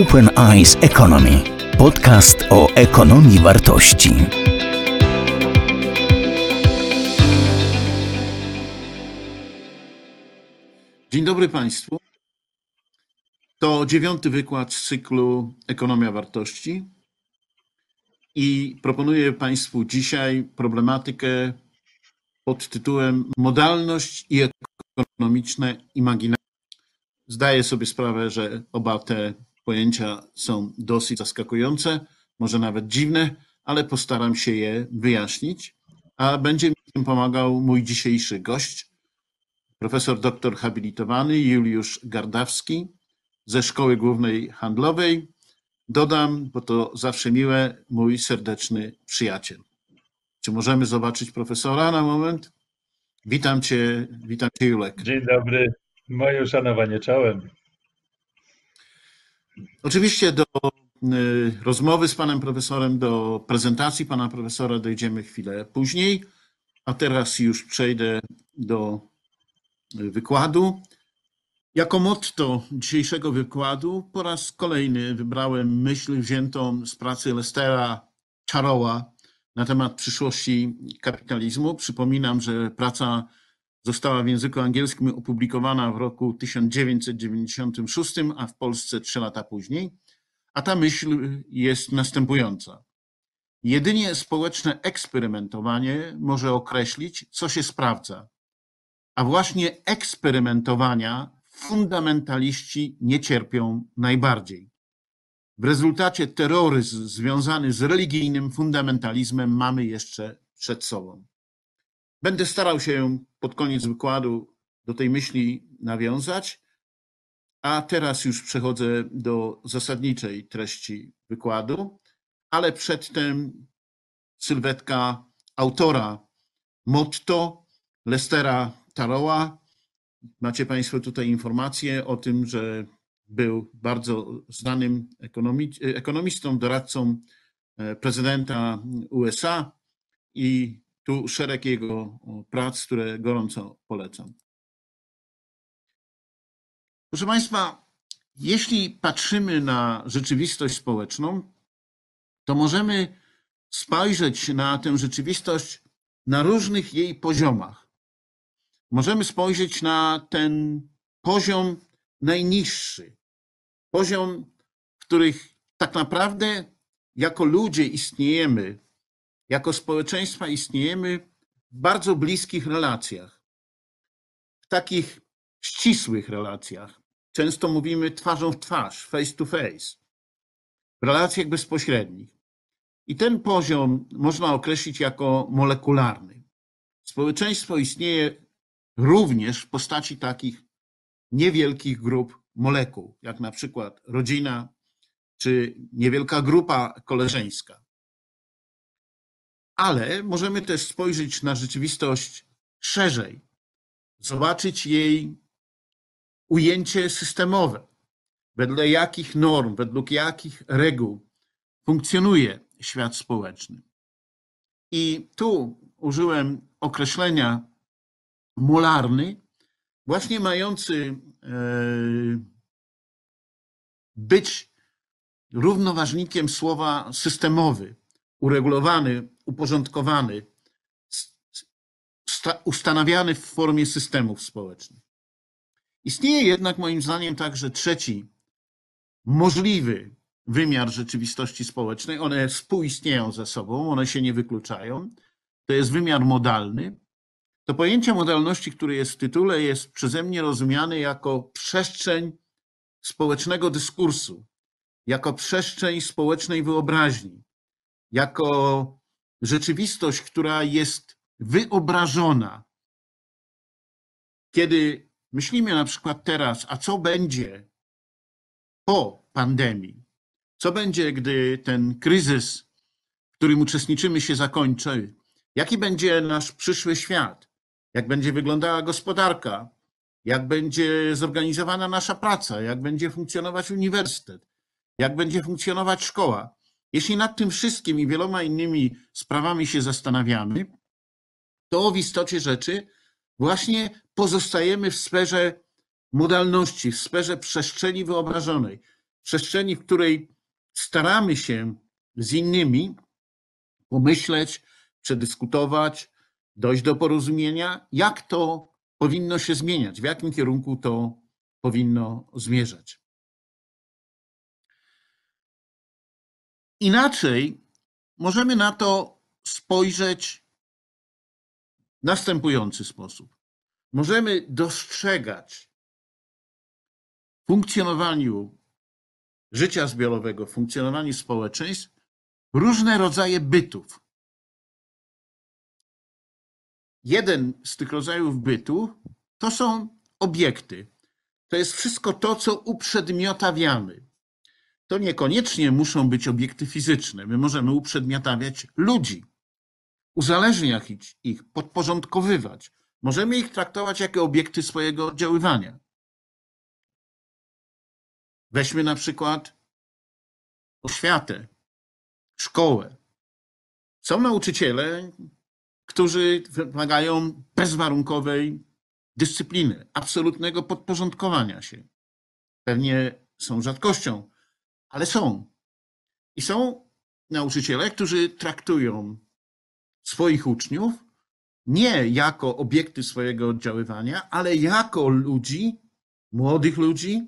Open Eyes Economy. Podcast o ekonomii wartości. Dzień dobry Państwu. To dziewiąty wykład z cyklu Ekonomia Wartości i proponuję Państwu dzisiaj problematykę pod tytułem Modalność i ekonomiczne imaginacja. Zdaję sobie sprawę, że oba te pojęcia są dosyć zaskakujące, może nawet dziwne, ale postaram się je wyjaśnić, a będzie mi w tym pomagał mój dzisiejszy gość, profesor doktor habilitowany Juliusz Gardawski ze Szkoły Głównej Handlowej. Dodam, bo to zawsze miłe, mój serdeczny przyjaciel. Czy możemy zobaczyć profesora na moment? Witam cię, witam cię Julek. Dzień dobry, moje uszanowanie czołem. Oczywiście do y, rozmowy z panem profesorem, do prezentacji pana profesora dojdziemy chwilę później, a teraz już przejdę do y, wykładu. Jako motto dzisiejszego wykładu po raz kolejny wybrałem myśl wziętą z pracy Lestera Charoła na temat przyszłości kapitalizmu. Przypominam, że praca została w języku angielskim opublikowana w roku 1996, a w Polsce trzy lata później. A ta myśl jest następująca. Jedynie społeczne eksperymentowanie może określić, co się sprawdza. A właśnie eksperymentowania fundamentaliści nie cierpią najbardziej. W rezultacie terroryzm związany z religijnym fundamentalizmem mamy jeszcze przed sobą. Będę starał się pod koniec wykładu do tej myśli nawiązać, a teraz już przechodzę do zasadniczej treści wykładu, ale przedtem sylwetka autora motto Lestera Taroła. Macie Państwo tutaj informację o tym, że był bardzo znanym ekonomistą, doradcą e, prezydenta USA i tu szereg jego prac, które gorąco polecam. Proszę Państwa, jeśli patrzymy na rzeczywistość społeczną, to możemy spojrzeć na tę rzeczywistość na różnych jej poziomach. Możemy spojrzeć na ten poziom najniższy, poziom, w których tak naprawdę jako ludzie istniejemy jako społeczeństwa istniejemy w bardzo bliskich relacjach, w takich ścisłych relacjach. Często mówimy twarzą w twarz, face to face, w relacjach bezpośrednich. I ten poziom można określić jako molekularny. Społeczeństwo istnieje również w postaci takich niewielkich grup molekuł, jak na przykład rodzina czy niewielka grupa koleżeńska ale możemy też spojrzeć na rzeczywistość szerzej, zobaczyć jej ujęcie systemowe, wedle jakich norm, według jakich reguł funkcjonuje świat społeczny. I tu użyłem określenia molarny, właśnie mający e, być równoważnikiem słowa systemowy, uregulowany, uporządkowany, ustanawiany w formie systemów społecznych. Istnieje jednak moim zdaniem także trzeci, możliwy wymiar rzeczywistości społecznej. One współistnieją ze sobą, one się nie wykluczają. To jest wymiar modalny. To pojęcie modalności, które jest w tytule, jest przeze mnie rozumiane jako przestrzeń społecznego dyskursu, jako przestrzeń społecznej wyobraźni, jako rzeczywistość, która jest wyobrażona. Kiedy myślimy na przykład teraz, a co będzie po pandemii? Co będzie, gdy ten kryzys, w którym uczestniczymy, się zakończy? Jaki będzie nasz przyszły świat? Jak będzie wyglądała gospodarka? Jak będzie zorganizowana nasza praca? Jak będzie funkcjonować uniwersytet? Jak będzie funkcjonować szkoła? Jeśli nad tym wszystkim i wieloma innymi sprawami się zastanawiamy, to w istocie rzeczy właśnie pozostajemy w sferze modalności, w sferze przestrzeni wyobrażonej. przestrzeni, w której staramy się z innymi pomyśleć, przedyskutować, dojść do porozumienia, jak to powinno się zmieniać, w jakim kierunku to powinno zmierzać. Inaczej możemy na to spojrzeć w następujący sposób. Możemy dostrzegać w funkcjonowaniu życia zbiorowego, w funkcjonowaniu społeczeństw różne rodzaje bytów. Jeden z tych rodzajów bytu to są obiekty. To jest wszystko to, co uprzedmiotawiamy. To niekoniecznie muszą być obiekty fizyczne. My możemy uprzedmiotawiać ludzi, uzależniać ich- ich, podporządkowywać. Możemy ich traktować jako obiekty swojego oddziaływania. Weźmy na przykład oświatę, szkołę. Są nauczyciele, którzy wymagają bezwarunkowej dyscypliny, absolutnego podporządkowania się. Pewnie są rzadkością, ale są. I są nauczyciele, którzy traktują swoich uczniów nie jako obiekty swojego oddziaływania, ale jako ludzi, młodych ludzi,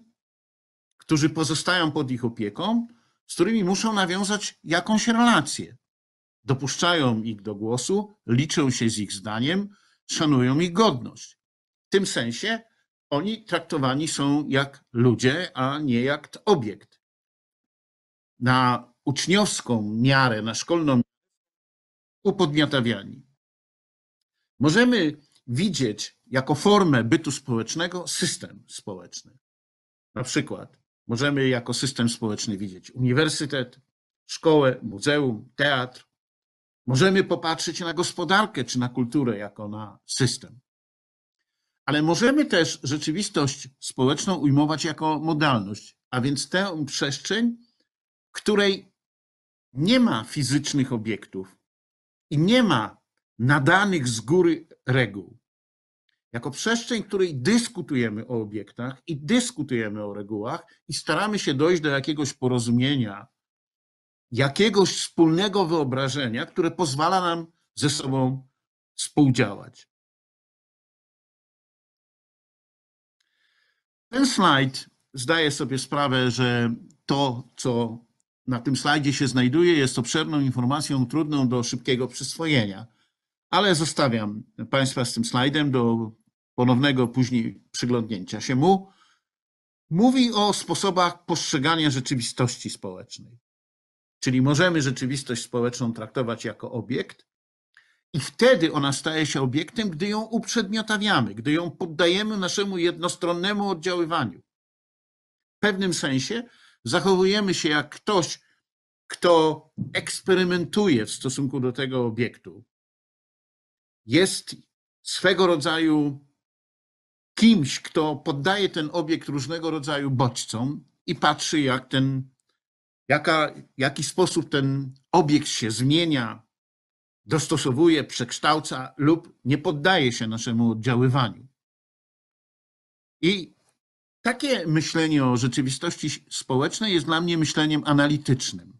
którzy pozostają pod ich opieką, z którymi muszą nawiązać jakąś relację. Dopuszczają ich do głosu, liczą się z ich zdaniem, szanują ich godność. W tym sensie oni traktowani są jak ludzie, a nie jak obiekt. Na uczniowską miarę, na szkolną upodmiotawiani. Możemy widzieć jako formę bytu społecznego system społeczny. Na przykład możemy jako system społeczny widzieć uniwersytet, szkołę, muzeum, teatr. Możemy popatrzeć na gospodarkę czy na kulturę jako na system. Ale możemy też rzeczywistość społeczną ujmować jako modalność, a więc tę przestrzeń, której nie ma fizycznych obiektów i nie ma nadanych z góry reguł. Jako przestrzeń, w której dyskutujemy o obiektach i dyskutujemy o regułach i staramy się dojść do jakiegoś porozumienia, jakiegoś wspólnego wyobrażenia, które pozwala nam ze sobą współdziałać. Ten slajd zdaje sobie sprawę, że to, co na tym slajdzie się znajduje, jest obszerną informacją trudną do szybkiego przyswojenia, ale zostawiam Państwa z tym slajdem do ponownego później przyglądnięcia się mu. Mówi o sposobach postrzegania rzeczywistości społecznej. Czyli możemy rzeczywistość społeczną traktować jako obiekt, i wtedy ona staje się obiektem, gdy ją uprzedmiotawiamy, gdy ją poddajemy naszemu jednostronnemu oddziaływaniu. W pewnym sensie zachowujemy się jak ktoś, kto eksperymentuje w stosunku do tego obiektu. Jest swego rodzaju kimś, kto poddaje ten obiekt różnego rodzaju bodźcom i patrzy, jak ten, jaka, jaki sposób ten obiekt się zmienia, dostosowuje, przekształca lub nie poddaje się naszemu oddziaływaniu. I takie myślenie o rzeczywistości społecznej jest dla mnie myśleniem analitycznym.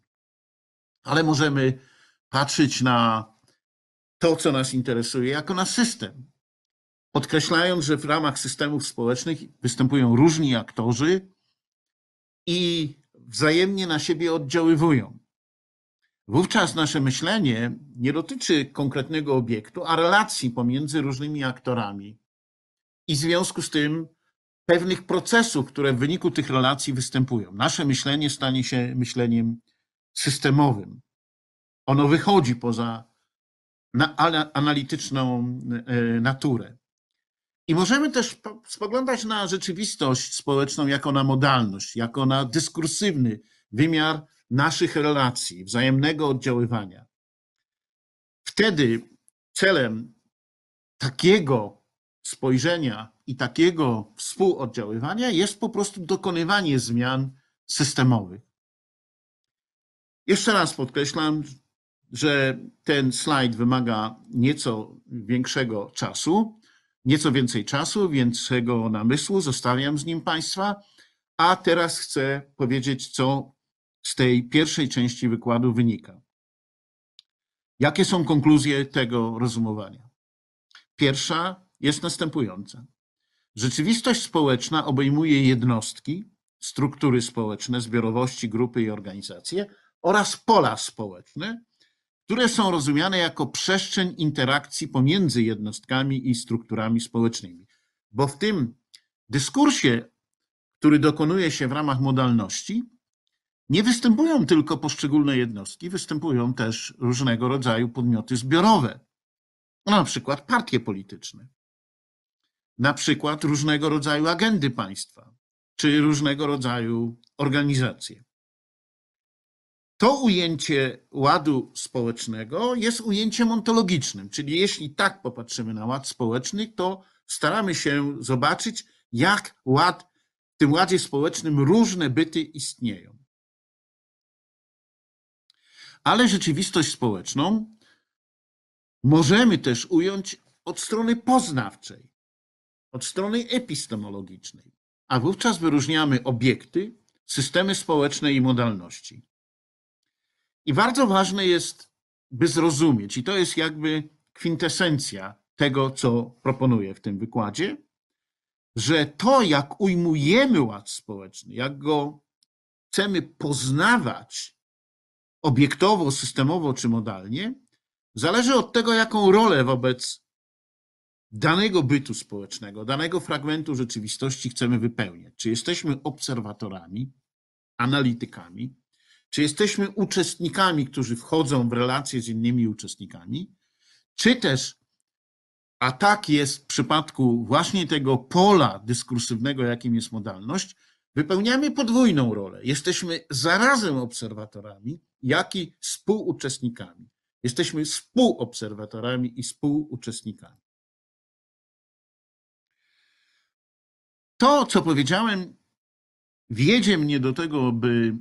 Ale możemy patrzeć na to, co nas interesuje, jako na system. Podkreślając, że w ramach systemów społecznych występują różni aktorzy i wzajemnie na siebie oddziaływują. Wówczas nasze myślenie nie dotyczy konkretnego obiektu, a relacji pomiędzy różnymi aktorami i w związku z tym pewnych procesów, które w wyniku tych relacji występują. Nasze myślenie stanie się myśleniem systemowym. Ono wychodzi poza na, ana- analityczną e, naturę. I możemy też po- spoglądać na rzeczywistość społeczną jako na modalność, jako na dyskursywny wymiar naszych relacji, wzajemnego oddziaływania. Wtedy celem takiego spojrzenia i takiego współoddziaływania jest po prostu dokonywanie zmian systemowych. Jeszcze raz podkreślam, że ten slajd wymaga nieco większego czasu, nieco więcej czasu, większego namysłu. Zostawiam z nim Państwa, A teraz chcę powiedzieć, co z tej pierwszej części wykładu wynika. Jakie są konkluzje tego rozumowania? Pierwsza jest następująca. Rzeczywistość społeczna obejmuje jednostki, struktury społeczne, zbiorowości, grupy i organizacje oraz pola społeczne, które są rozumiane jako przestrzeń interakcji pomiędzy jednostkami i strukturami społecznymi. Bo w tym dyskursie, który dokonuje się w ramach modalności, nie występują tylko poszczególne jednostki, występują też różnego rodzaju podmioty zbiorowe, na przykład partie polityczne, na przykład różnego rodzaju agendy państwa, czy różnego rodzaju organizacje. To ujęcie ładu społecznego jest ujęciem ontologicznym, czyli jeśli tak popatrzymy na ład społeczny, to staramy się zobaczyć, jak ład, w tym ładzie społecznym różne byty istnieją. Ale rzeczywistość społeczną możemy też ująć od strony poznawczej, od strony epistemologicznej, a wówczas wyróżniamy obiekty, systemy społeczne i modalności. I bardzo ważne jest, by zrozumieć, i to jest jakby kwintesencja tego, co proponuję w tym wykładzie, że to, jak ujmujemy ład społeczny, jak go chcemy poznawać obiektowo, systemowo czy modalnie, zależy od tego, jaką rolę wobec danego bytu społecznego, danego fragmentu rzeczywistości chcemy wypełniać. Czy jesteśmy obserwatorami, analitykami, czy jesteśmy uczestnikami, którzy wchodzą w relacje z innymi uczestnikami, czy też, a tak jest w przypadku właśnie tego pola dyskursywnego, jakim jest modalność, wypełniamy podwójną rolę. Jesteśmy zarazem obserwatorami, jak i współuczestnikami. Jesteśmy współobserwatorami i współuczestnikami. To, co powiedziałem, wiedzie mnie do tego, by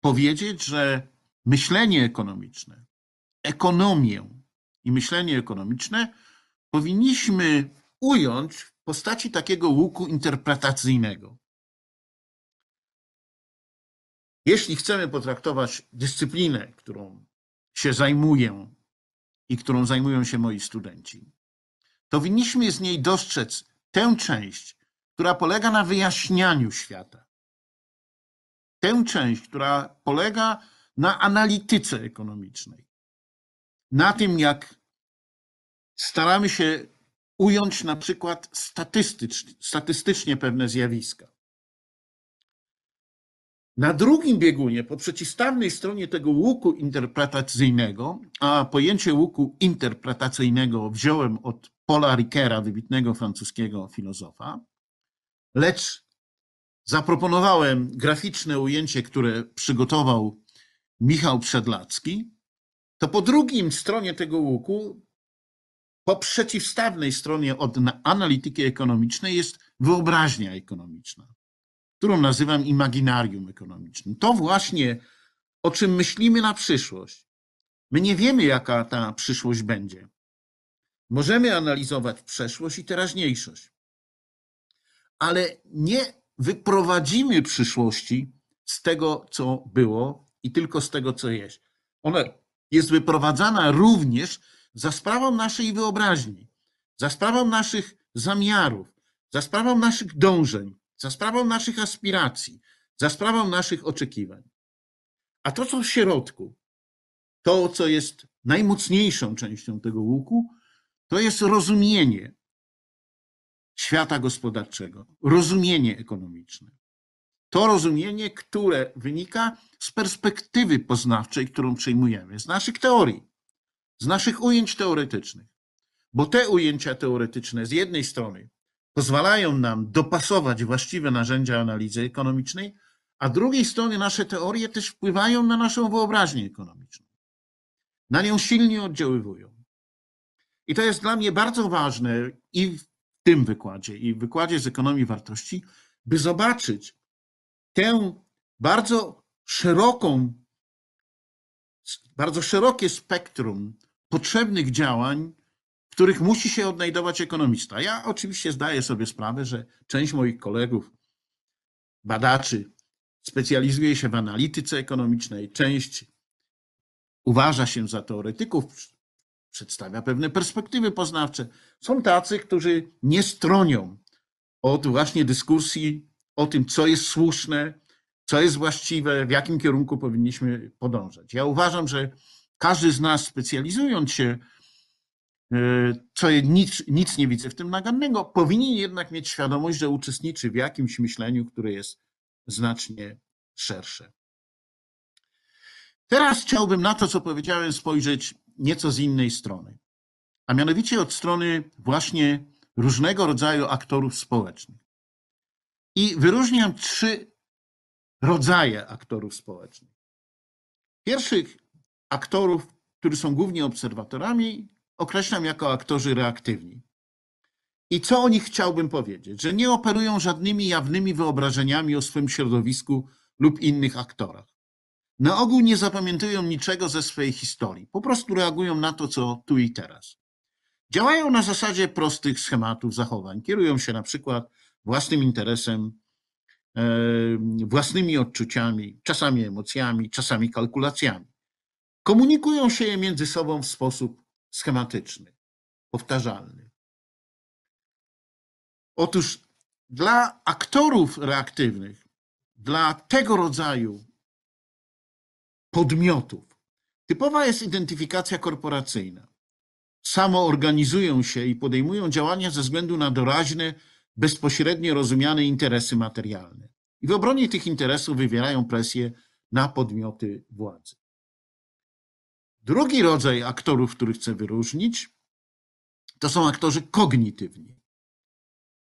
powiedzieć, że myślenie ekonomiczne, ekonomię i myślenie ekonomiczne powinniśmy ująć w postaci takiego łuku interpretacyjnego. Jeśli chcemy potraktować dyscyplinę, którą się zajmuję i którą zajmują się moi studenci, to winniśmy z niej dostrzec tę część, która polega na wyjaśnianiu świata. Tę część, która polega na analityce ekonomicznej, na tym, jak staramy się ująć na przykład statystycznie, statystycznie pewne zjawiska. Na drugim biegunie, po przeciwstawnej stronie tego łuku interpretacyjnego, a pojęcie łuku interpretacyjnego wziąłem od Paula Ricoeura, wybitnego francuskiego filozofa, lecz zaproponowałem graficzne ujęcie, które przygotował Michał Przedlacki, to po drugim stronie tego łuku, po przeciwstawnej stronie od analityki ekonomicznej jest wyobraźnia ekonomiczna, którą nazywam imaginarium ekonomicznym. To właśnie, o czym myślimy na przyszłość. My nie wiemy, jaka ta przyszłość będzie. Możemy analizować przeszłość i teraźniejszość ale nie wyprowadzimy przyszłości z tego, co było i tylko z tego, co jest. Ona jest wyprowadzana również za sprawą naszej wyobraźni, za sprawą naszych zamiarów, za sprawą naszych dążeń, za sprawą naszych aspiracji, za sprawą naszych oczekiwań. A to, co w środku, to, co jest najmocniejszą częścią tego łuku, to jest rozumienie świata gospodarczego, rozumienie ekonomiczne. To rozumienie, które wynika z perspektywy poznawczej, którą przyjmujemy, z naszych teorii, z naszych ujęć teoretycznych. Bo te ujęcia teoretyczne z jednej strony pozwalają nam dopasować właściwe narzędzia analizy ekonomicznej, a z drugiej strony nasze teorie też wpływają na naszą wyobraźnię ekonomiczną. Na nią silnie oddziaływują. I to jest dla mnie bardzo ważne i w tym wykładzie i wykładzie z ekonomii wartości, by zobaczyć tę bardzo szeroką, bardzo szerokie spektrum potrzebnych działań, w których musi się odnajdować ekonomista. Ja oczywiście zdaję sobie sprawę, że część moich kolegów badaczy specjalizuje się w analityce ekonomicznej, część uważa się za teoretyków, przedstawia pewne perspektywy poznawcze. Są tacy, którzy nie stronią od właśnie dyskusji o tym, co jest słuszne, co jest właściwe, w jakim kierunku powinniśmy podążać. Ja uważam, że każdy z nas specjalizując się, e, co nic, nic nie widzę w tym nagannego, powinien jednak mieć świadomość, że uczestniczy w jakimś myśleniu, które jest znacznie szersze. Teraz chciałbym na to, co powiedziałem, spojrzeć nieco z innej strony, a mianowicie od strony właśnie różnego rodzaju aktorów społecznych. I wyróżniam trzy rodzaje aktorów społecznych. Pierwszych aktorów, którzy są głównie obserwatorami, określam jako aktorzy reaktywni. I co o nich chciałbym powiedzieć? Że nie operują żadnymi jawnymi wyobrażeniami o swym środowisku lub innych aktorach. Na ogół nie zapamiętują niczego ze swojej historii, po prostu reagują na to, co tu i teraz. Działają na zasadzie prostych schematów zachowań. Kierują się na przykład własnym interesem, e, własnymi odczuciami, czasami emocjami, czasami kalkulacjami. Komunikują się między sobą w sposób schematyczny, powtarzalny. Otóż dla aktorów reaktywnych, dla tego rodzaju podmiotów, typowa jest identyfikacja korporacyjna. Samo organizują się i podejmują działania ze względu na doraźne, bezpośrednio rozumiane interesy materialne. I w obronie tych interesów wywierają presję na podmioty władzy. Drugi rodzaj aktorów, który chcę wyróżnić, to są aktorzy kognitywni,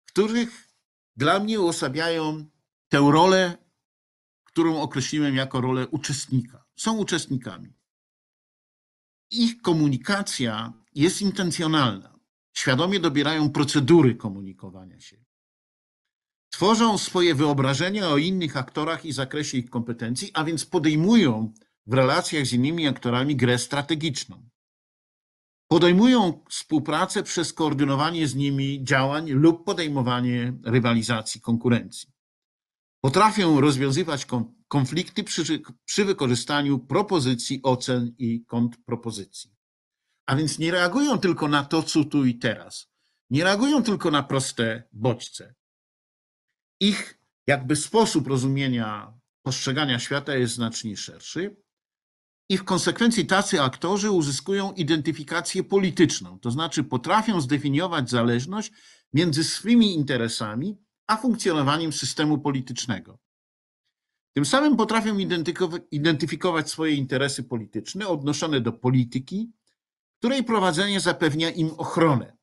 których dla mnie uosabiają tę rolę, którą określiłem jako rolę uczestnika. Są uczestnikami. Ich komunikacja jest intencjonalna. Świadomie dobierają procedury komunikowania się. Tworzą swoje wyobrażenia o innych aktorach i zakresie ich kompetencji, a więc podejmują w relacjach z innymi aktorami grę strategiczną. Podejmują współpracę przez koordynowanie z nimi działań lub podejmowanie rywalizacji, konkurencji. Potrafią rozwiązywać konflikty przy, przy wykorzystaniu propozycji, ocen i kontrpropozycji. A więc nie reagują tylko na to, co tu i teraz. Nie reagują tylko na proste bodźce. Ich jakby sposób rozumienia, postrzegania świata jest znacznie szerszy i w konsekwencji tacy aktorzy uzyskują identyfikację polityczną, to znaczy potrafią zdefiniować zależność między swymi interesami a funkcjonowaniem systemu politycznego. Tym samym potrafią identyfikować swoje interesy polityczne odnoszone do polityki, której prowadzenie zapewnia im ochronę.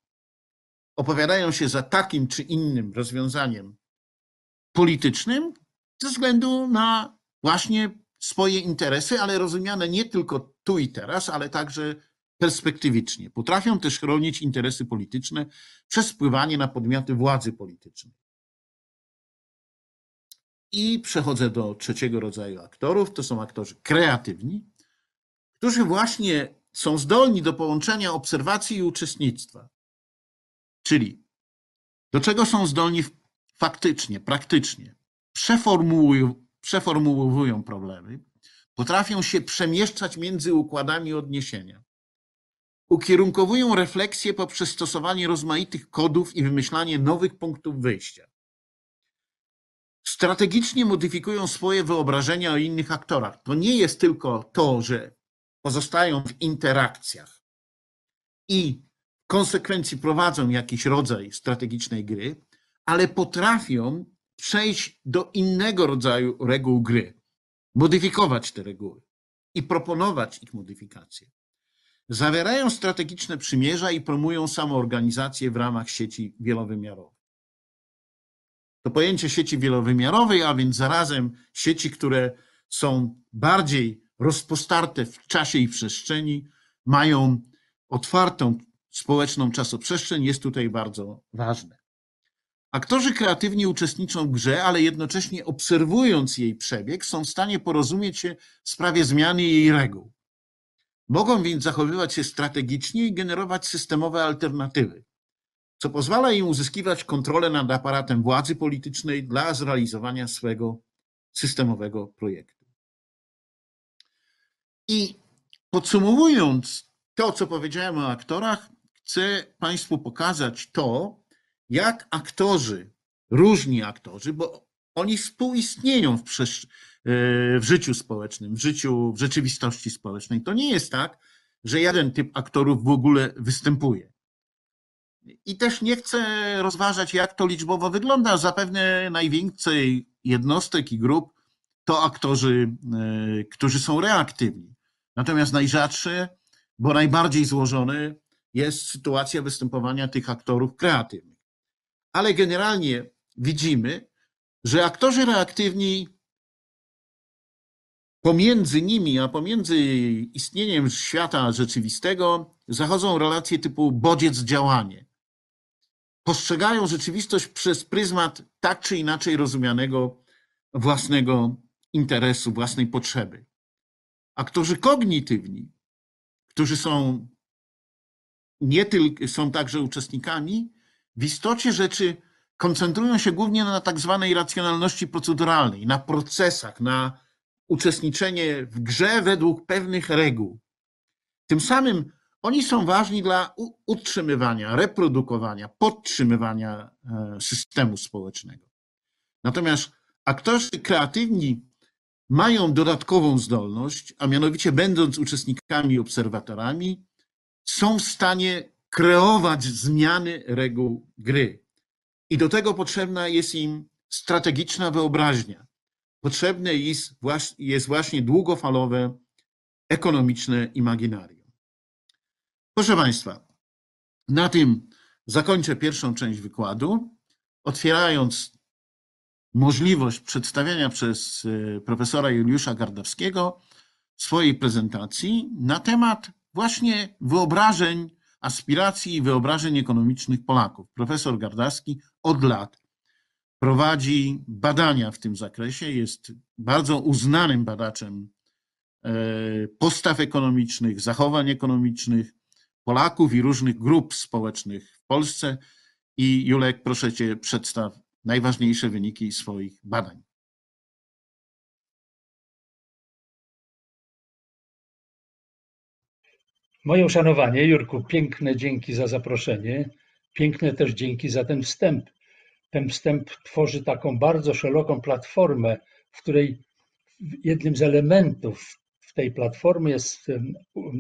Opowiadają się za takim czy innym rozwiązaniem politycznym ze względu na właśnie swoje interesy, ale rozumiane nie tylko tu i teraz, ale także perspektywicznie. Potrafią też chronić interesy polityczne przez wpływanie na podmioty władzy politycznej. I przechodzę do trzeciego rodzaju aktorów. To są aktorzy kreatywni, którzy właśnie są zdolni do połączenia obserwacji i uczestnictwa. Czyli do czego są zdolni faktycznie, praktycznie? Przeformułują, problemy, potrafią się przemieszczać między układami odniesienia. Ukierunkowują refleksję poprzez stosowanie rozmaitych kodów i wymyślanie nowych punktów wyjścia. Strategicznie modyfikują swoje wyobrażenia o innych aktorach. To nie jest tylko to, że pozostają w interakcjach i w konsekwencji prowadzą jakiś rodzaj strategicznej gry, ale potrafią przejść do innego rodzaju reguł gry, modyfikować te reguły i proponować ich modyfikacje. Zawierają strategiczne przymierza i promują samoorganizację w ramach sieci wielowymiarowej. To pojęcie sieci wielowymiarowej, a więc zarazem sieci, które są bardziej rozpostarte w czasie i przestrzeni, mają otwartą społeczną czasoprzestrzeń, jest tutaj bardzo ważne. Aktorzy kreatywni uczestniczą w grze, ale jednocześnie obserwując jej przebieg, są w stanie porozumieć się w sprawie zmiany jej reguł. Mogą więc zachowywać się strategicznie i generować systemowe alternatywy. Co pozwala im uzyskiwać kontrolę nad aparatem władzy politycznej dla zrealizowania swego systemowego projektu. I podsumowując to, co powiedziałem o aktorach, chcę Państwu pokazać to, jak aktorzy, różni aktorzy, bo oni współistnieją w, przesz- w życiu społecznym, w życiu, w rzeczywistości społecznej. To nie jest tak, że jeden typ aktorów w ogóle występuje. I też nie chcę rozważać, jak to liczbowo wygląda. Zapewne najwięcej jednostek i grup to aktorzy, e, którzy są reaktywni. Natomiast najrzadsze, bo najbardziej złożone jest sytuacja występowania tych aktorów kreatywnych. Ale generalnie widzimy, że aktorzy reaktywni pomiędzy nimi, a pomiędzy istnieniem świata rzeczywistego zachodzą relacje typu bodziec-działanie. Postrzegają rzeczywistość przez pryzmat tak czy inaczej rozumianego własnego interesu, własnej potrzeby. Aktorzy kognitywni, którzy są nie tylko, są także uczestnikami, w istocie rzeczy koncentrują się głównie na tak zwanej racjonalności proceduralnej, na procesach, na uczestniczenie w grze według pewnych reguł. Tym samym oni są ważni dla utrzymywania, reprodukowania, podtrzymywania e, systemu społecznego. Natomiast aktorzy kreatywni mają dodatkową zdolność, a mianowicie będąc uczestnikami obserwatorami, są w stanie kreować zmiany reguł gry. I do tego potrzebna jest im strategiczna wyobraźnia. Potrzebne jest właśnie długofalowe, ekonomiczne imaginarium. Proszę Państwa, na tym zakończę pierwszą część wykładu, otwierając możliwość przedstawienia przez e, profesora Juliusza Gardawskiego swojej prezentacji na temat właśnie wyobrażeń, aspiracji i wyobrażeń ekonomicznych Polaków. Profesor Gardawski od lat prowadzi badania w tym zakresie, jest bardzo uznanym badaczem e, postaw ekonomicznych, zachowań ekonomicznych Polaków i różnych grup społecznych w Polsce. I Julek, proszę Cię, przedstaw najważniejsze wyniki swoich badań. Moje uszanowanie, Jurku, piękne dzięki za zaproszenie, piękne też dzięki za ten wstęp. Ten wstęp tworzy taką bardzo szeroką platformę, w której jednym z elementów tej platformy jest,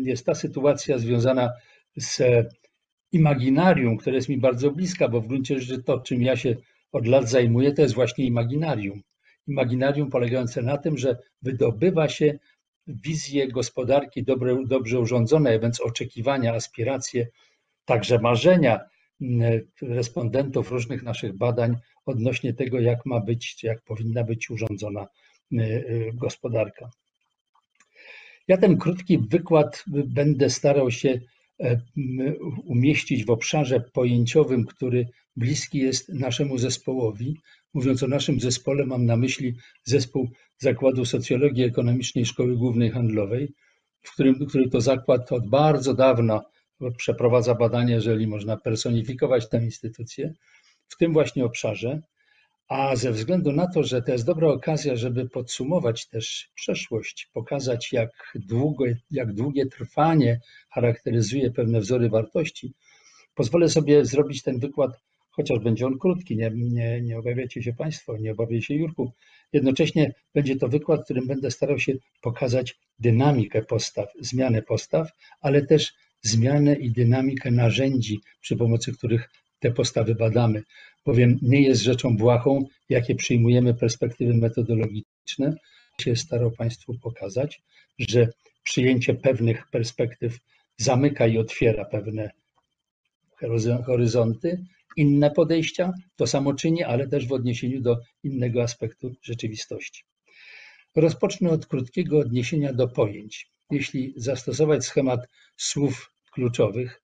jest ta sytuacja związana z imaginarium, które jest mi bardzo bliska, bo w gruncie rzeczy to, czym ja się od lat zajmuję, to jest właśnie imaginarium. Imaginarium polegające na tym, że wydobywa się wizje gospodarki dobre, dobrze urządzonej, więc oczekiwania, aspiracje, także marzenia mm, respondentów różnych naszych badań odnośnie tego, jak ma być, czy jak powinna być urządzona y, y, gospodarka. Ja ten krótki wykład będę starał się umieścić w obszarze pojęciowym, który bliski jest naszemu zespołowi. Mówiąc o naszym zespole, mam na myśli zespół Zakładu Socjologii Ekonomicznej Szkoły Głównej Handlowej, w którym, który to zakład od bardzo dawna przeprowadza badania, jeżeli można personifikować tę instytucję, w tym właśnie obszarze. A ze względu na to, że to jest dobra okazja, żeby podsumować też przeszłość, pokazać, jak, długo, jak długie trwanie charakteryzuje pewne wzory wartości, pozwolę sobie zrobić ten wykład chociaż będzie on krótki, nie, nie, nie obawiacie się Państwo, nie obawiaj się Jurku. Jednocześnie będzie to wykład, w którym będę starał się pokazać dynamikę postaw, zmianę postaw, ale też zmianę i dynamikę narzędzi, przy pomocy których te postawy badamy, bowiem nie jest rzeczą błahą, jakie przyjmujemy perspektywy metodologiczne. Się starał Państwu pokazać, że przyjęcie pewnych perspektyw zamyka i otwiera pewne horyzonty, inne podejścia, to samo czyni, ale też w odniesieniu do innego aspektu rzeczywistości. Rozpocznę od krótkiego odniesienia do pojęć. Jeśli zastosować schemat słów kluczowych,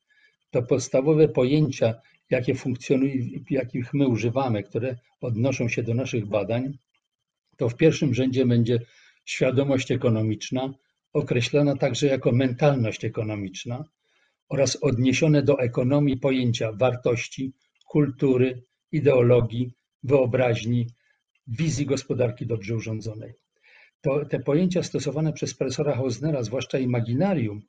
to podstawowe pojęcia, jakie funkcjonują, jakich my używamy, które odnoszą się do naszych badań, to w pierwszym rzędzie będzie świadomość ekonomiczna, określana także jako mentalność ekonomiczna oraz odniesione do ekonomii pojęcia wartości, kultury, ideologii, wyobraźni, wizji gospodarki dobrze urządzonej. To, te pojęcia stosowane przez profesora Hausnera, zwłaszcza imaginarium,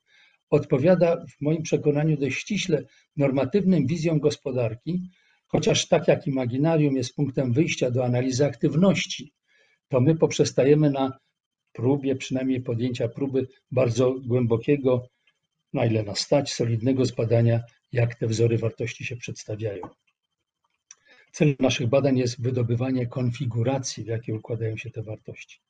odpowiada w moim przekonaniu dość ściśle normatywnym wizjom gospodarki, chociaż tak jak imaginarium jest punktem wyjścia do analizy aktywności, to my poprzestajemy na próbie, przynajmniej podjęcia próby bardzo głębokiego, na ile nas stać, solidnego zbadania, jak te wzory wartości się przedstawiają. Celem naszych badań jest wydobywanie konfiguracji, w jakiej układają się te wartości.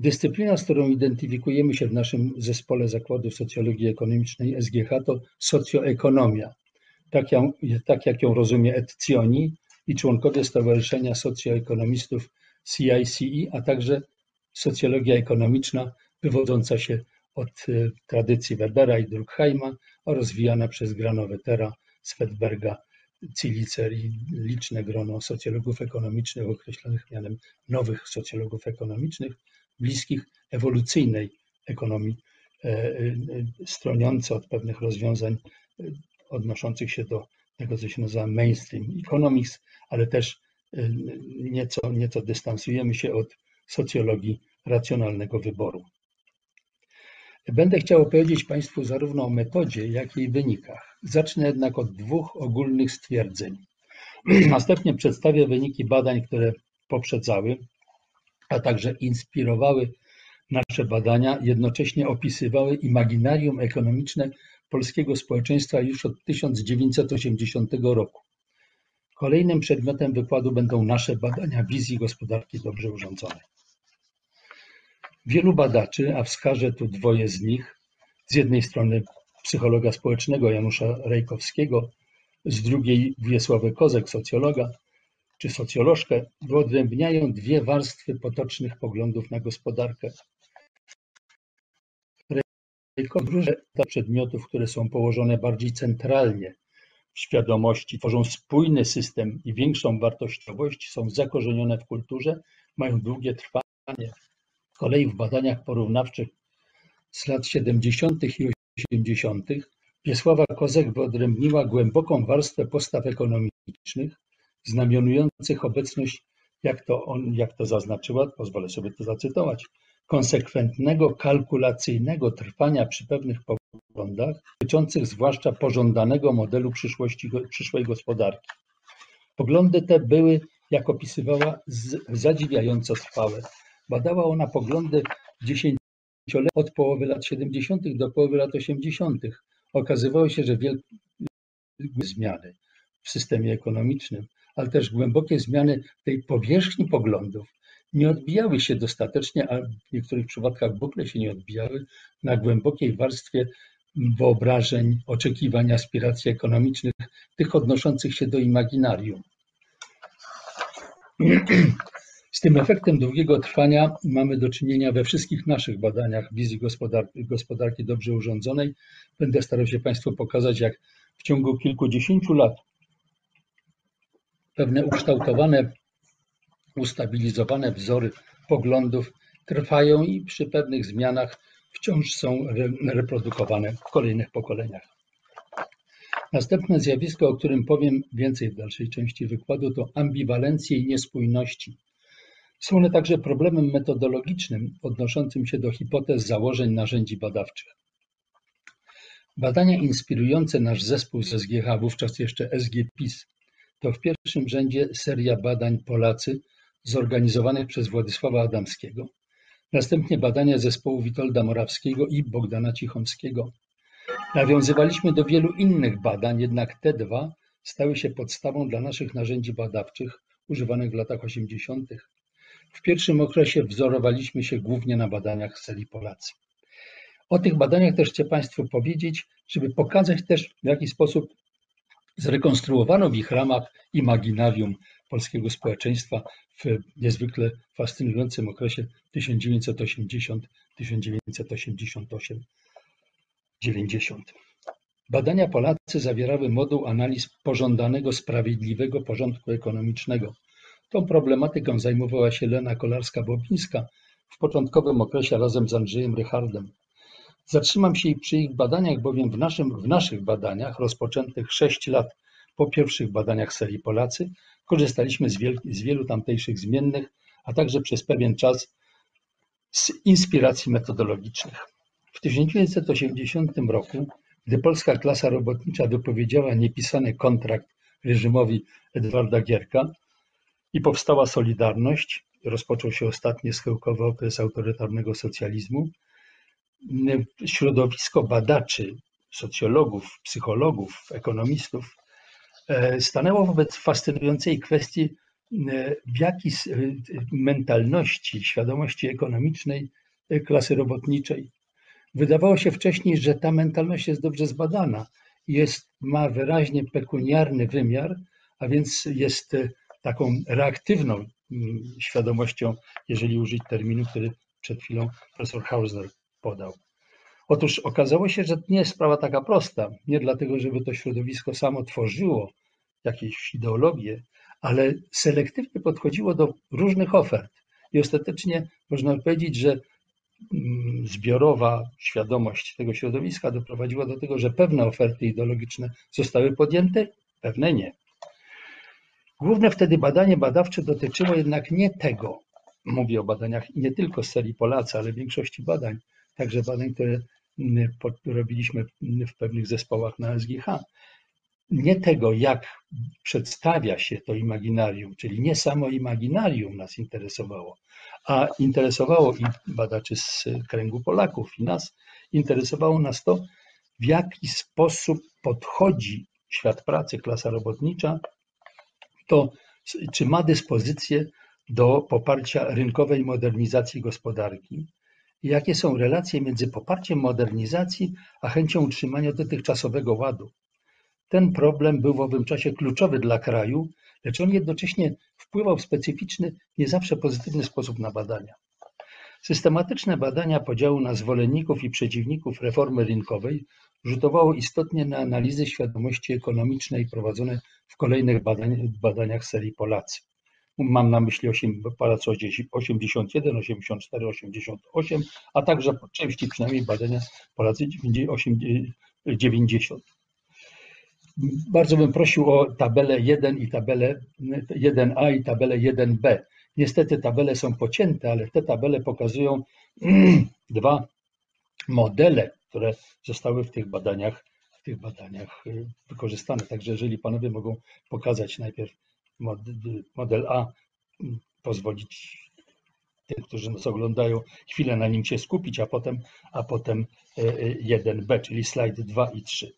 Dyscyplina, z którą identyfikujemy się w naszym zespole Zakładu Socjologii Ekonomicznej SGH to socjoekonomia, tak, tak jak ją rozumie Etcioni i członkowie Stowarzyszenia Socjoekonomistów CICE, a także socjologia ekonomiczna wywodząca się od e, tradycji Webera i Durkheima, a rozwijana przez Granowetera, Swedberga, Cilicer i liczne grono socjologów ekonomicznych określonych mianem nowych socjologów ekonomicznych, bliskich ewolucyjnej ekonomii, e, e, stroniące od pewnych rozwiązań odnoszących się do tego, co się nazywa mainstream economics, ale też nieco, nieco dystansujemy się od socjologii racjonalnego wyboru. Będę chciał opowiedzieć Państwu zarówno o metodzie, jak i wynikach. Zacznę jednak od dwóch ogólnych stwierdzeń. Następnie przedstawię wyniki badań, które poprzedzały, a także inspirowały nasze badania, jednocześnie opisywały imaginarium ekonomiczne polskiego społeczeństwa już od 1980 roku. Kolejnym przedmiotem wykładu będą nasze badania wizji gospodarki dobrze urządzonej. Wielu badaczy, a wskażę tu dwoje z nich, z jednej strony psychologa społecznego Janusza Rejkowskiego, z drugiej Wiesławy Kozek, socjologa czy socjolożkę, wyodrębniają dwie warstwy potocznych poglądów na gospodarkę. Rejkowski przedmiotów, które są położone bardziej centralnie w świadomości, tworzą spójny system i większą wartościowość, są zakorzenione w kulturze, mają długie trwanie, z kolei w badaniach porównawczych z lat 70. i 80. Wiesława Kozek wyodrębniła głęboką warstwę postaw ekonomicznych, znamionujących obecność, jak to, on, jak to zaznaczyła, pozwolę sobie to zacytować, konsekwentnego, kalkulacyjnego trwania przy pewnych poglądach, dotyczących zwłaszcza pożądanego modelu przyszłości, przyszłej gospodarki. Poglądy te były, jak opisywała, zadziwiająco trwałe. Badała ona poglądy dziesięcioletnie od połowy lat 70. do połowy lat 80. Okazywało się, że wielkie zmiany w systemie ekonomicznym, ale też głębokie zmiany tej powierzchni poglądów nie odbijały się dostatecznie, a w niektórych przypadkach w ogóle się nie odbijały na głębokiej warstwie wyobrażeń, oczekiwań, aspiracji ekonomicznych, tych odnoszących się do imaginarium. Z tym efektem długiego trwania mamy do czynienia we wszystkich naszych badaniach wizji gospodarki, gospodarki dobrze urządzonej. Będę starał się Państwu pokazać, jak w ciągu kilkudziesięciu lat pewne ukształtowane, ustabilizowane wzory poglądów trwają i przy pewnych zmianach wciąż są reprodukowane w kolejnych pokoleniach. Następne zjawisko, o którym powiem więcej w dalszej części wykładu, to ambiwalencje i niespójności. Są one także problemem metodologicznym odnoszącym się do hipotez, założeń, narzędzi badawczych. Badania inspirujące nasz zespół z SGH, wówczas jeszcze SGPIS, to w pierwszym rzędzie seria badań Polacy zorganizowanych przez Władysława Adamskiego, następnie badania zespołu Witolda Morawskiego i Bogdana Cichomskiego. Nawiązywaliśmy do wielu innych badań, jednak te dwa stały się podstawą dla naszych narzędzi badawczych używanych w latach 80. W pierwszym okresie wzorowaliśmy się głównie na badaniach serii Polacy. O tych badaniach też chcę Państwu powiedzieć, żeby pokazać też w jaki sposób zrekonstruowano w ich ramach imaginarium polskiego społeczeństwa w niezwykle fascynującym okresie 1980-1988-90. Badania Polacy zawierały moduł analiz pożądanego sprawiedliwego porządku ekonomicznego, Tą problematyką zajmowała się Lena Kolarska-Bobińska w początkowym okresie razem z Andrzejem Rychardem. Zatrzymam się przy ich badaniach, bowiem w, naszym, w naszych badaniach, rozpoczętych sześć lat po pierwszych badaniach serii Polacy korzystaliśmy z, wiel- z wielu tamtejszych zmiennych, a także przez pewien czas z inspiracji metodologicznych. W 1980 roku, gdy polska klasa robotnicza wypowiedziała niepisany kontrakt reżimowi Edwarda Gierka i powstała Solidarność, rozpoczął się ostatni schyłkowy okres autorytarnego socjalizmu, środowisko badaczy, socjologów, psychologów, ekonomistów e, stanęło wobec fascynującej kwestii, e, w jaki s- e, mentalności, świadomości ekonomicznej e, klasy robotniczej. Wydawało się wcześniej, że ta mentalność jest dobrze zbadana, jest, ma wyraźnie pekuniarny wymiar, a więc jest taką reaktywną mm, świadomością, jeżeli użyć terminu, który przed chwilą profesor Hausner podał. Otóż okazało się, że nie jest sprawa taka prosta. Nie dlatego, żeby to środowisko samo tworzyło jakieś ideologie, ale selektywnie podchodziło do różnych ofert. I ostatecznie można powiedzieć, że mm, zbiorowa świadomość tego środowiska doprowadziła do tego, że pewne oferty ideologiczne zostały podjęte, pewne nie. Główne wtedy badanie badawcze dotyczyło jednak nie tego. Mówię o badaniach nie tylko z serii Polacy, ale większości badań, także badań, które mm, robiliśmy w pewnych zespołach na SGH. Nie tego, jak przedstawia się to imaginarium, czyli nie samo imaginarium nas interesowało, a interesowało i badaczy z kręgu Polaków i nas, interesowało nas to, w jaki sposób podchodzi świat pracy, klasa robotnicza to czy ma dyspozycję do poparcia rynkowej modernizacji gospodarki? Jakie są relacje między poparciem modernizacji a chęcią utrzymania dotychczasowego ładu? Ten problem był w owym czasie kluczowy dla kraju, lecz on jednocześnie wpływał w specyficzny, nie zawsze pozytywny sposób na badania. Systematyczne badania podziału na zwolenników i przeciwników reformy rynkowej rzutowało istotnie na analizy świadomości ekonomicznej prowadzone w kolejnych badaniach serii Polacy. Mam na myśli 8, Polacy 81, 84, 88, a także po części przynajmniej badania Polacy 90. Bardzo bym prosił o tabelę 1 i tabelę 1a i tabelę 1b. Niestety tabele są pocięte, ale te tabele pokazują dwa modele, które zostały w tych badaniach, w tych badaniach y, wykorzystane. Także jeżeli panowie mogą pokazać najpierw model A, m, pozwolić tym, którzy nas oglądają, chwilę na nim się skupić, a potem, a potem y, y, 1b, czyli slajd 2 i 3.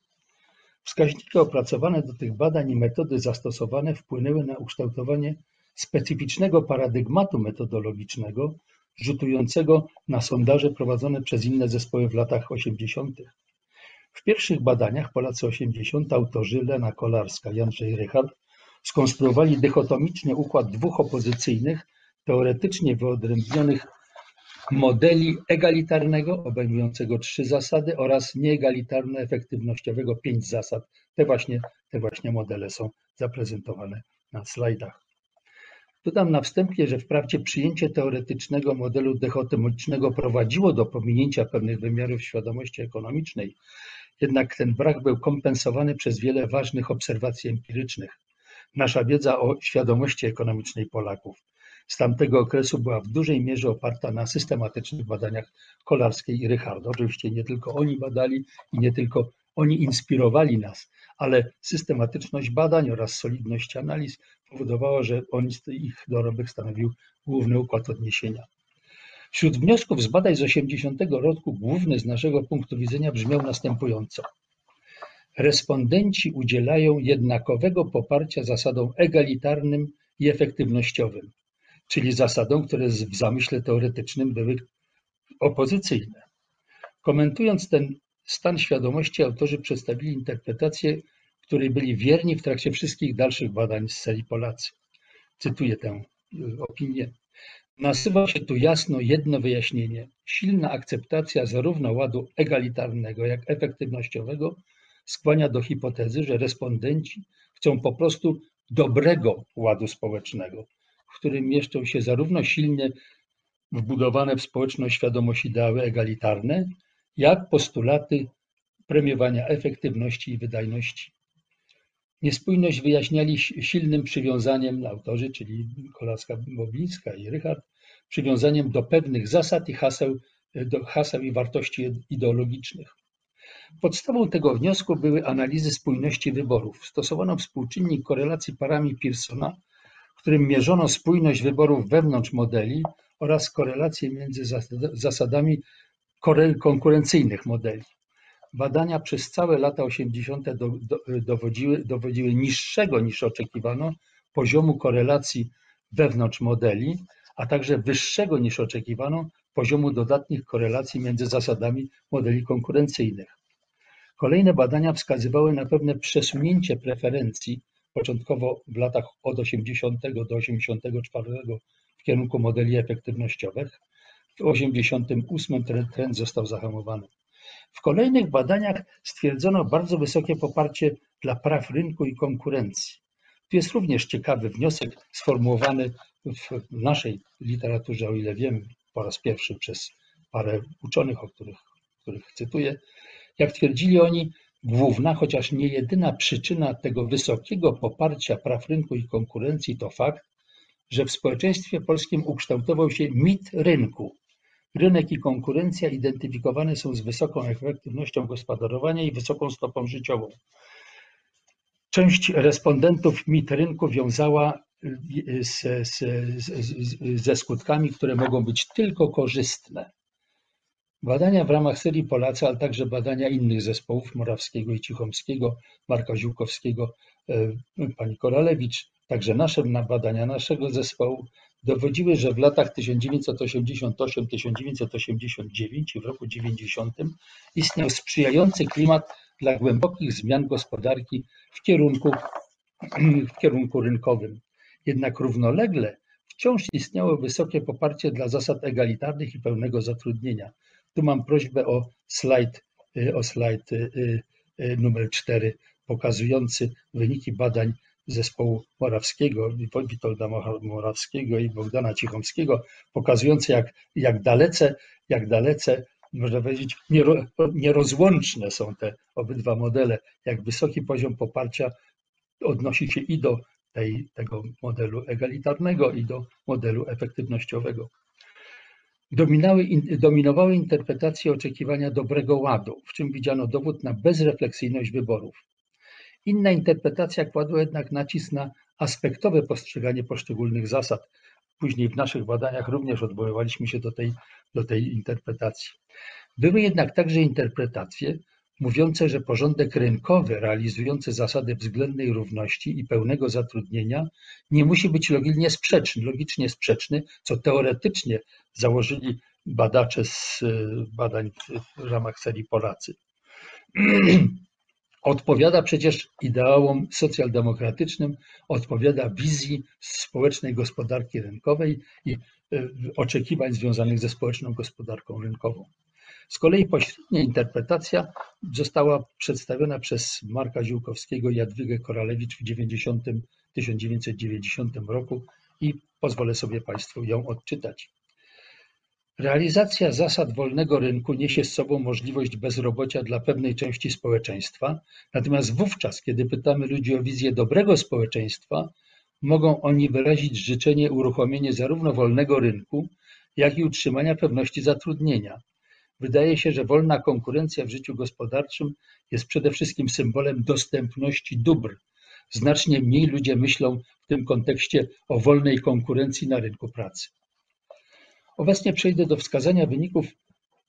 Wskaźniki opracowane do tych badań i metody zastosowane wpłynęły na ukształtowanie specyficznego paradygmatu metodologicznego, rzutującego na sondaże prowadzone przez inne zespoły w latach 80. W pierwszych badaniach Polacy 80, autorzy Lena Kolarska i Andrzej Rychard skonstruowali dychotomiczny układ dwóch opozycyjnych, teoretycznie wyodrębnionych modeli egalitarnego, obejmującego trzy zasady oraz nieegalitarno-efektywnościowego pięć zasad. Te właśnie, te właśnie modele są zaprezentowane na slajdach. Dodam na wstępie, że wprawdzie przyjęcie teoretycznego modelu dychotomicznego prowadziło do pominięcia pewnych wymiarów świadomości ekonomicznej, jednak ten brak był kompensowany przez wiele ważnych obserwacji empirycznych. Nasza wiedza o świadomości ekonomicznej Polaków z tamtego okresu była w dużej mierze oparta na systematycznych badaniach Kolarskiej i Rycharda. Oczywiście nie tylko oni badali i nie tylko oni inspirowali nas, ale systematyczność badań oraz solidność analiz powodowała, że oni, ich dorobek stanowił główny układ odniesienia. Wśród wniosków z badań z 80 roku główny z naszego punktu widzenia brzmiał następująco. Respondenci udzielają jednakowego poparcia zasadom egalitarnym i efektywnościowym, czyli zasadom, które w zamyśle teoretycznym były opozycyjne. Komentując ten stan świadomości, autorzy przedstawili interpretację, której byli wierni w trakcie wszystkich dalszych badań z serii Polacy. Cytuję tę y, opinię. Nasuwa się tu jasno jedno wyjaśnienie. Silna akceptacja zarówno ładu egalitarnego, jak efektywnościowego skłania do hipotezy, że respondenci chcą po prostu dobrego ładu społecznego, w którym mieszczą się zarówno silnie wbudowane w społeczną świadomość ideały egalitarne, jak postulaty premiowania efektywności i wydajności. Niespójność wyjaśniali silnym przywiązaniem autorzy, czyli Kolaska-Boblińska i Rychard, przywiązaniem do pewnych zasad i haseł, do haseł i wartości ideologicznych. Podstawą tego wniosku były analizy spójności wyborów. Stosowano współczynnik korelacji parami Pearsona, w którym mierzono spójność wyborów wewnątrz modeli oraz korelację między zasadami konkurencyjnych modeli. Badania przez całe lata 80. dowodziły, dowodziły niższego niż oczekiwano poziomu korelacji wewnątrz modeli, a także wyższego niż oczekiwano poziomu dodatnich korelacji między zasadami modeli konkurencyjnych. Kolejne badania wskazywały na pewne przesunięcie preferencji, początkowo w latach od 80 do 84 w kierunku modeli efektywnościowych. W 88 ten trend został zahamowany. W kolejnych badaniach stwierdzono bardzo wysokie poparcie dla praw rynku i konkurencji. Tu jest również ciekawy wniosek sformułowany w naszej literaturze, o ile wiem, po raz pierwszy przez parę uczonych, o których, których cytuję. Jak twierdzili oni, główna, chociaż nie jedyna przyczyna tego wysokiego poparcia praw rynku i konkurencji to fakt, że w społeczeństwie polskim ukształtował się mit rynku. Rynek i konkurencja identyfikowane są z wysoką efektywnością gospodarowania i wysoką stopą życiową. Część respondentów mit rynku wiązała y, z, z, z, ze skutkami, które mogą być tylko korzystne. Badania w ramach serii Polacy, ale także badania innych zespołów Morawskiego i Cichomskiego, Marka Ziółkowskiego, e, pani Koralewicz, także nasze badania naszego zespołu dowodziły, że w latach 1988-1989 i w roku 90 istniał sprzyjający klimat dla głębokich zmian gospodarki w kierunku, w kierunku rynkowym. Jednak równolegle wciąż istniało wysokie poparcie dla zasad egalitarnych i pełnego zatrudnienia. Tu mam prośbę o slajd, y, o slajd y, y, numer 4, pokazujący wyniki badań zespołu Morawskiego, Witolda Morawskiego i Bogdana Cichomskiego, pokazujące jak, jak dalece, jak dalece, można powiedzieć, nierozłączne są te obydwa modele, jak wysoki poziom poparcia odnosi się i do tej, tego modelu egalitarnego, i do modelu efektywnościowego. Dominały, dominowały interpretacje oczekiwania dobrego ładu, w czym widziano dowód na bezrefleksyjność wyborów. Inna interpretacja kładła jednak nacisk na aspektowe postrzeganie poszczególnych zasad. Później w naszych badaniach również odwoływaliśmy się do tej, do tej interpretacji. Były jednak także interpretacje mówiące, że porządek rynkowy realizujący zasady względnej równości i pełnego zatrudnienia nie musi być logicznie sprzeczny, logicznie sprzeczny, co teoretycznie założyli badacze z badań w ramach serii Polacy. Odpowiada przecież ideałom socjaldemokratycznym, odpowiada wizji społecznej gospodarki rynkowej i e, oczekiwań związanych ze społeczną gospodarką rynkową. Z kolei pośrednia interpretacja została przedstawiona przez Marka Ziółkowskiego i Jadwigę Koralewicz w 90, 1990 roku i pozwolę sobie Państwu ją odczytać. Realizacja zasad wolnego rynku niesie z sobą możliwość bezrobocia dla pewnej części społeczeństwa, natomiast wówczas, kiedy pytamy ludzi o wizję dobrego społeczeństwa, mogą oni wyrazić życzenie uruchomienia zarówno wolnego rynku, jak i utrzymania pewności zatrudnienia. Wydaje się, że wolna konkurencja w życiu gospodarczym jest przede wszystkim symbolem dostępności dóbr. Znacznie mniej ludzie myślą w tym kontekście o wolnej konkurencji na rynku pracy. Obecnie przejdę do wskazania wyników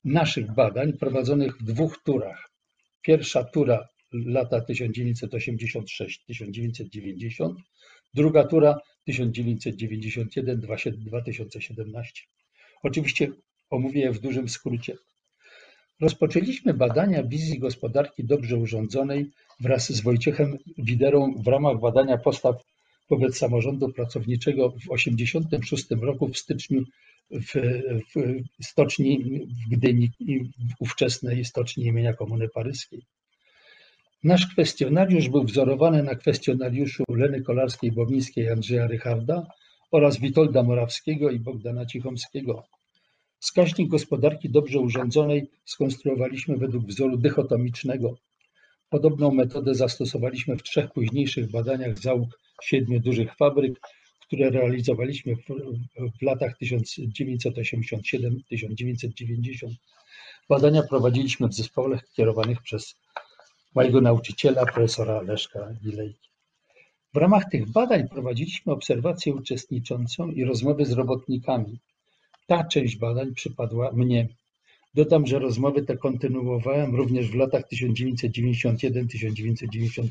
naszych badań prowadzonych w dwóch turach. Pierwsza tura lata 1986-1990, druga tura 1991-2017. Oczywiście omówię je w dużym skrócie. Rozpoczęliśmy badania wizji gospodarki dobrze urządzonej wraz z Wojciechem Widerą w ramach badania postaw wobec samorządu pracowniczego w 1986 roku w styczniu w, w stoczni w Gdyni, w ówczesnej stoczni imienia Komuny Paryskiej. Nasz kwestionariusz był wzorowany na kwestionariuszu Leny Kolarskiej-Bowińskiej Andrzeja Rycharda oraz Witolda Morawskiego i Bogdana Cichomskiego. Wskaźnik gospodarki dobrze urządzonej skonstruowaliśmy według wzoru dychotomicznego. Podobną metodę zastosowaliśmy w trzech późniejszych badaniach załóg siedmiu dużych fabryk, które realizowaliśmy w, w latach 1987-1990. Badania prowadziliśmy w zespołach kierowanych przez mojego nauczyciela, profesora Leszka Gilejki. W ramach tych badań prowadziliśmy obserwację uczestniczącą i rozmowy z robotnikami. Ta część badań przypadła mnie. Dodam, że rozmowy te kontynuowałem również w latach 1991-1995.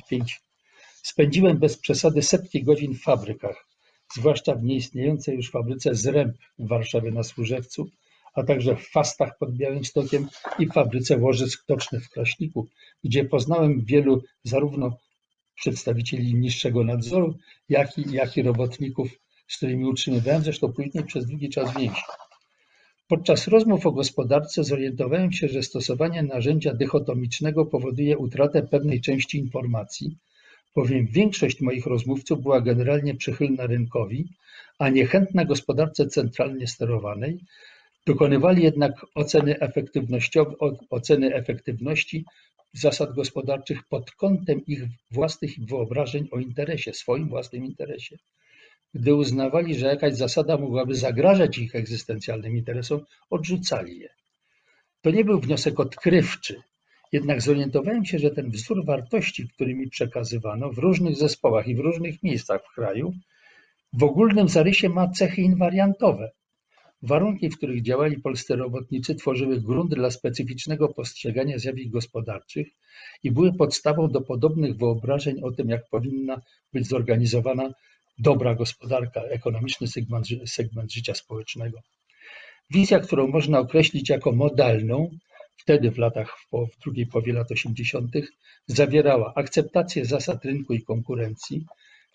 Spędziłem bez przesady setki godzin w fabrykach, zwłaszcza w nieistniejącej już fabryce Zręb w Warszawie na Służewcu, a także w Fastach pod Białymstokiem i fabryce łożysk tocznych w Kraśniku, gdzie poznałem wielu zarówno przedstawicieli niższego nadzoru, jak i, jak i robotników, z którymi utrzymywałem zresztą później przez długi czas więzi. Podczas rozmów o gospodarce zorientowałem się, że stosowanie narzędzia dychotomicznego powoduje utratę pewnej części informacji, bowiem większość moich rozmówców była generalnie przychylna rynkowi, a niechętna gospodarce centralnie sterowanej, dokonywali jednak oceny, oceny efektywności zasad gospodarczych pod kątem ich własnych wyobrażeń o interesie, swoim własnym interesie. Gdy uznawali, że jakaś zasada mogłaby zagrażać ich egzystencjalnym interesom, odrzucali je. To nie był wniosek odkrywczy, jednak zorientowałem się, że ten wzór wartości, który mi przekazywano w różnych zespołach i w różnych miejscach w kraju, w ogólnym zarysie ma cechy inwariantowe. Warunki, w których działali polscy robotnicy, tworzyły grunt dla specyficznego postrzegania zjawisk gospodarczych i były podstawą do podobnych wyobrażeń o tym, jak powinna być zorganizowana dobra gospodarka, ekonomiczny segment, segment życia społecznego. Wizja, którą można określić jako modalną, wtedy w latach, w drugiej połowie lat 80., zawierała akceptację zasad rynku i konkurencji,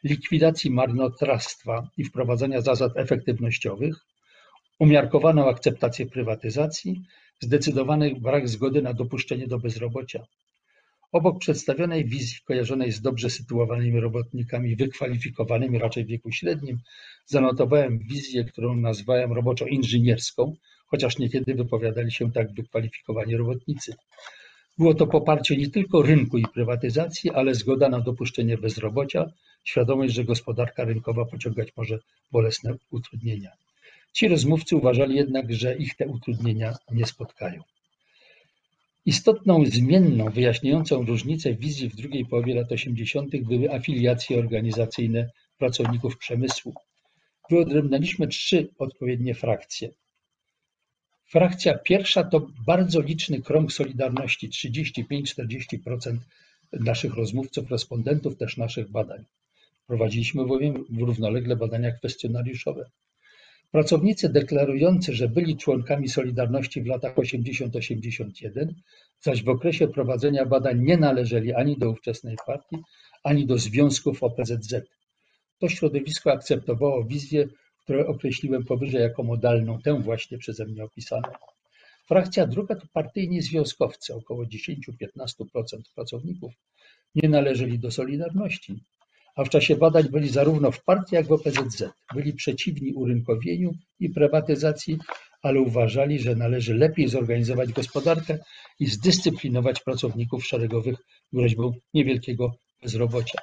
likwidacji marnotrawstwa i wprowadzania zasad efektywnościowych, umiarkowaną akceptację prywatyzacji, zdecydowany brak zgody na dopuszczenie do bezrobocia. Obok przedstawionej wizji kojarzonej z dobrze sytuowanymi robotnikami wykwalifikowanymi raczej w wieku średnim, zanotowałem wizję, którą nazwałem roboczo inżynierską, chociaż niekiedy wypowiadali się tak wykwalifikowani robotnicy. Było to poparcie nie tylko rynku i prywatyzacji, ale zgoda na dopuszczenie bezrobocia, świadomość, że gospodarka rynkowa pociągać może bolesne utrudnienia. Ci rozmówcy uważali jednak, że ich te utrudnienia nie spotkają. Istotną zmienną wyjaśniającą różnicę wizji w drugiej połowie lat 80. były afiliacje organizacyjne pracowników przemysłu. Wyodrębniliśmy trzy odpowiednie frakcje. Frakcja pierwsza to bardzo liczny krąg Solidarności, 35-40% naszych rozmówców, respondentów, też naszych badań. Prowadziliśmy bowiem równolegle badania kwestionariuszowe. Pracownicy deklarujący, że byli członkami Solidarności w latach 80-81, zaś w okresie prowadzenia badań nie należeli ani do ówczesnej partii, ani do związków OPZZ. To środowisko akceptowało wizję, którą określiłem powyżej jako modalną, tę właśnie przeze mnie opisaną. Frakcja druga to partyjni związkowcy, około 10-15% pracowników nie należeli do Solidarności, a w czasie badań byli zarówno w partii, jak i w OPZZ. Byli przeciwni urynkowieniu i prywatyzacji, ale uważali, że należy lepiej zorganizować gospodarkę i zdyscyplinować pracowników szeregowych groźbą niewielkiego bezrobocia.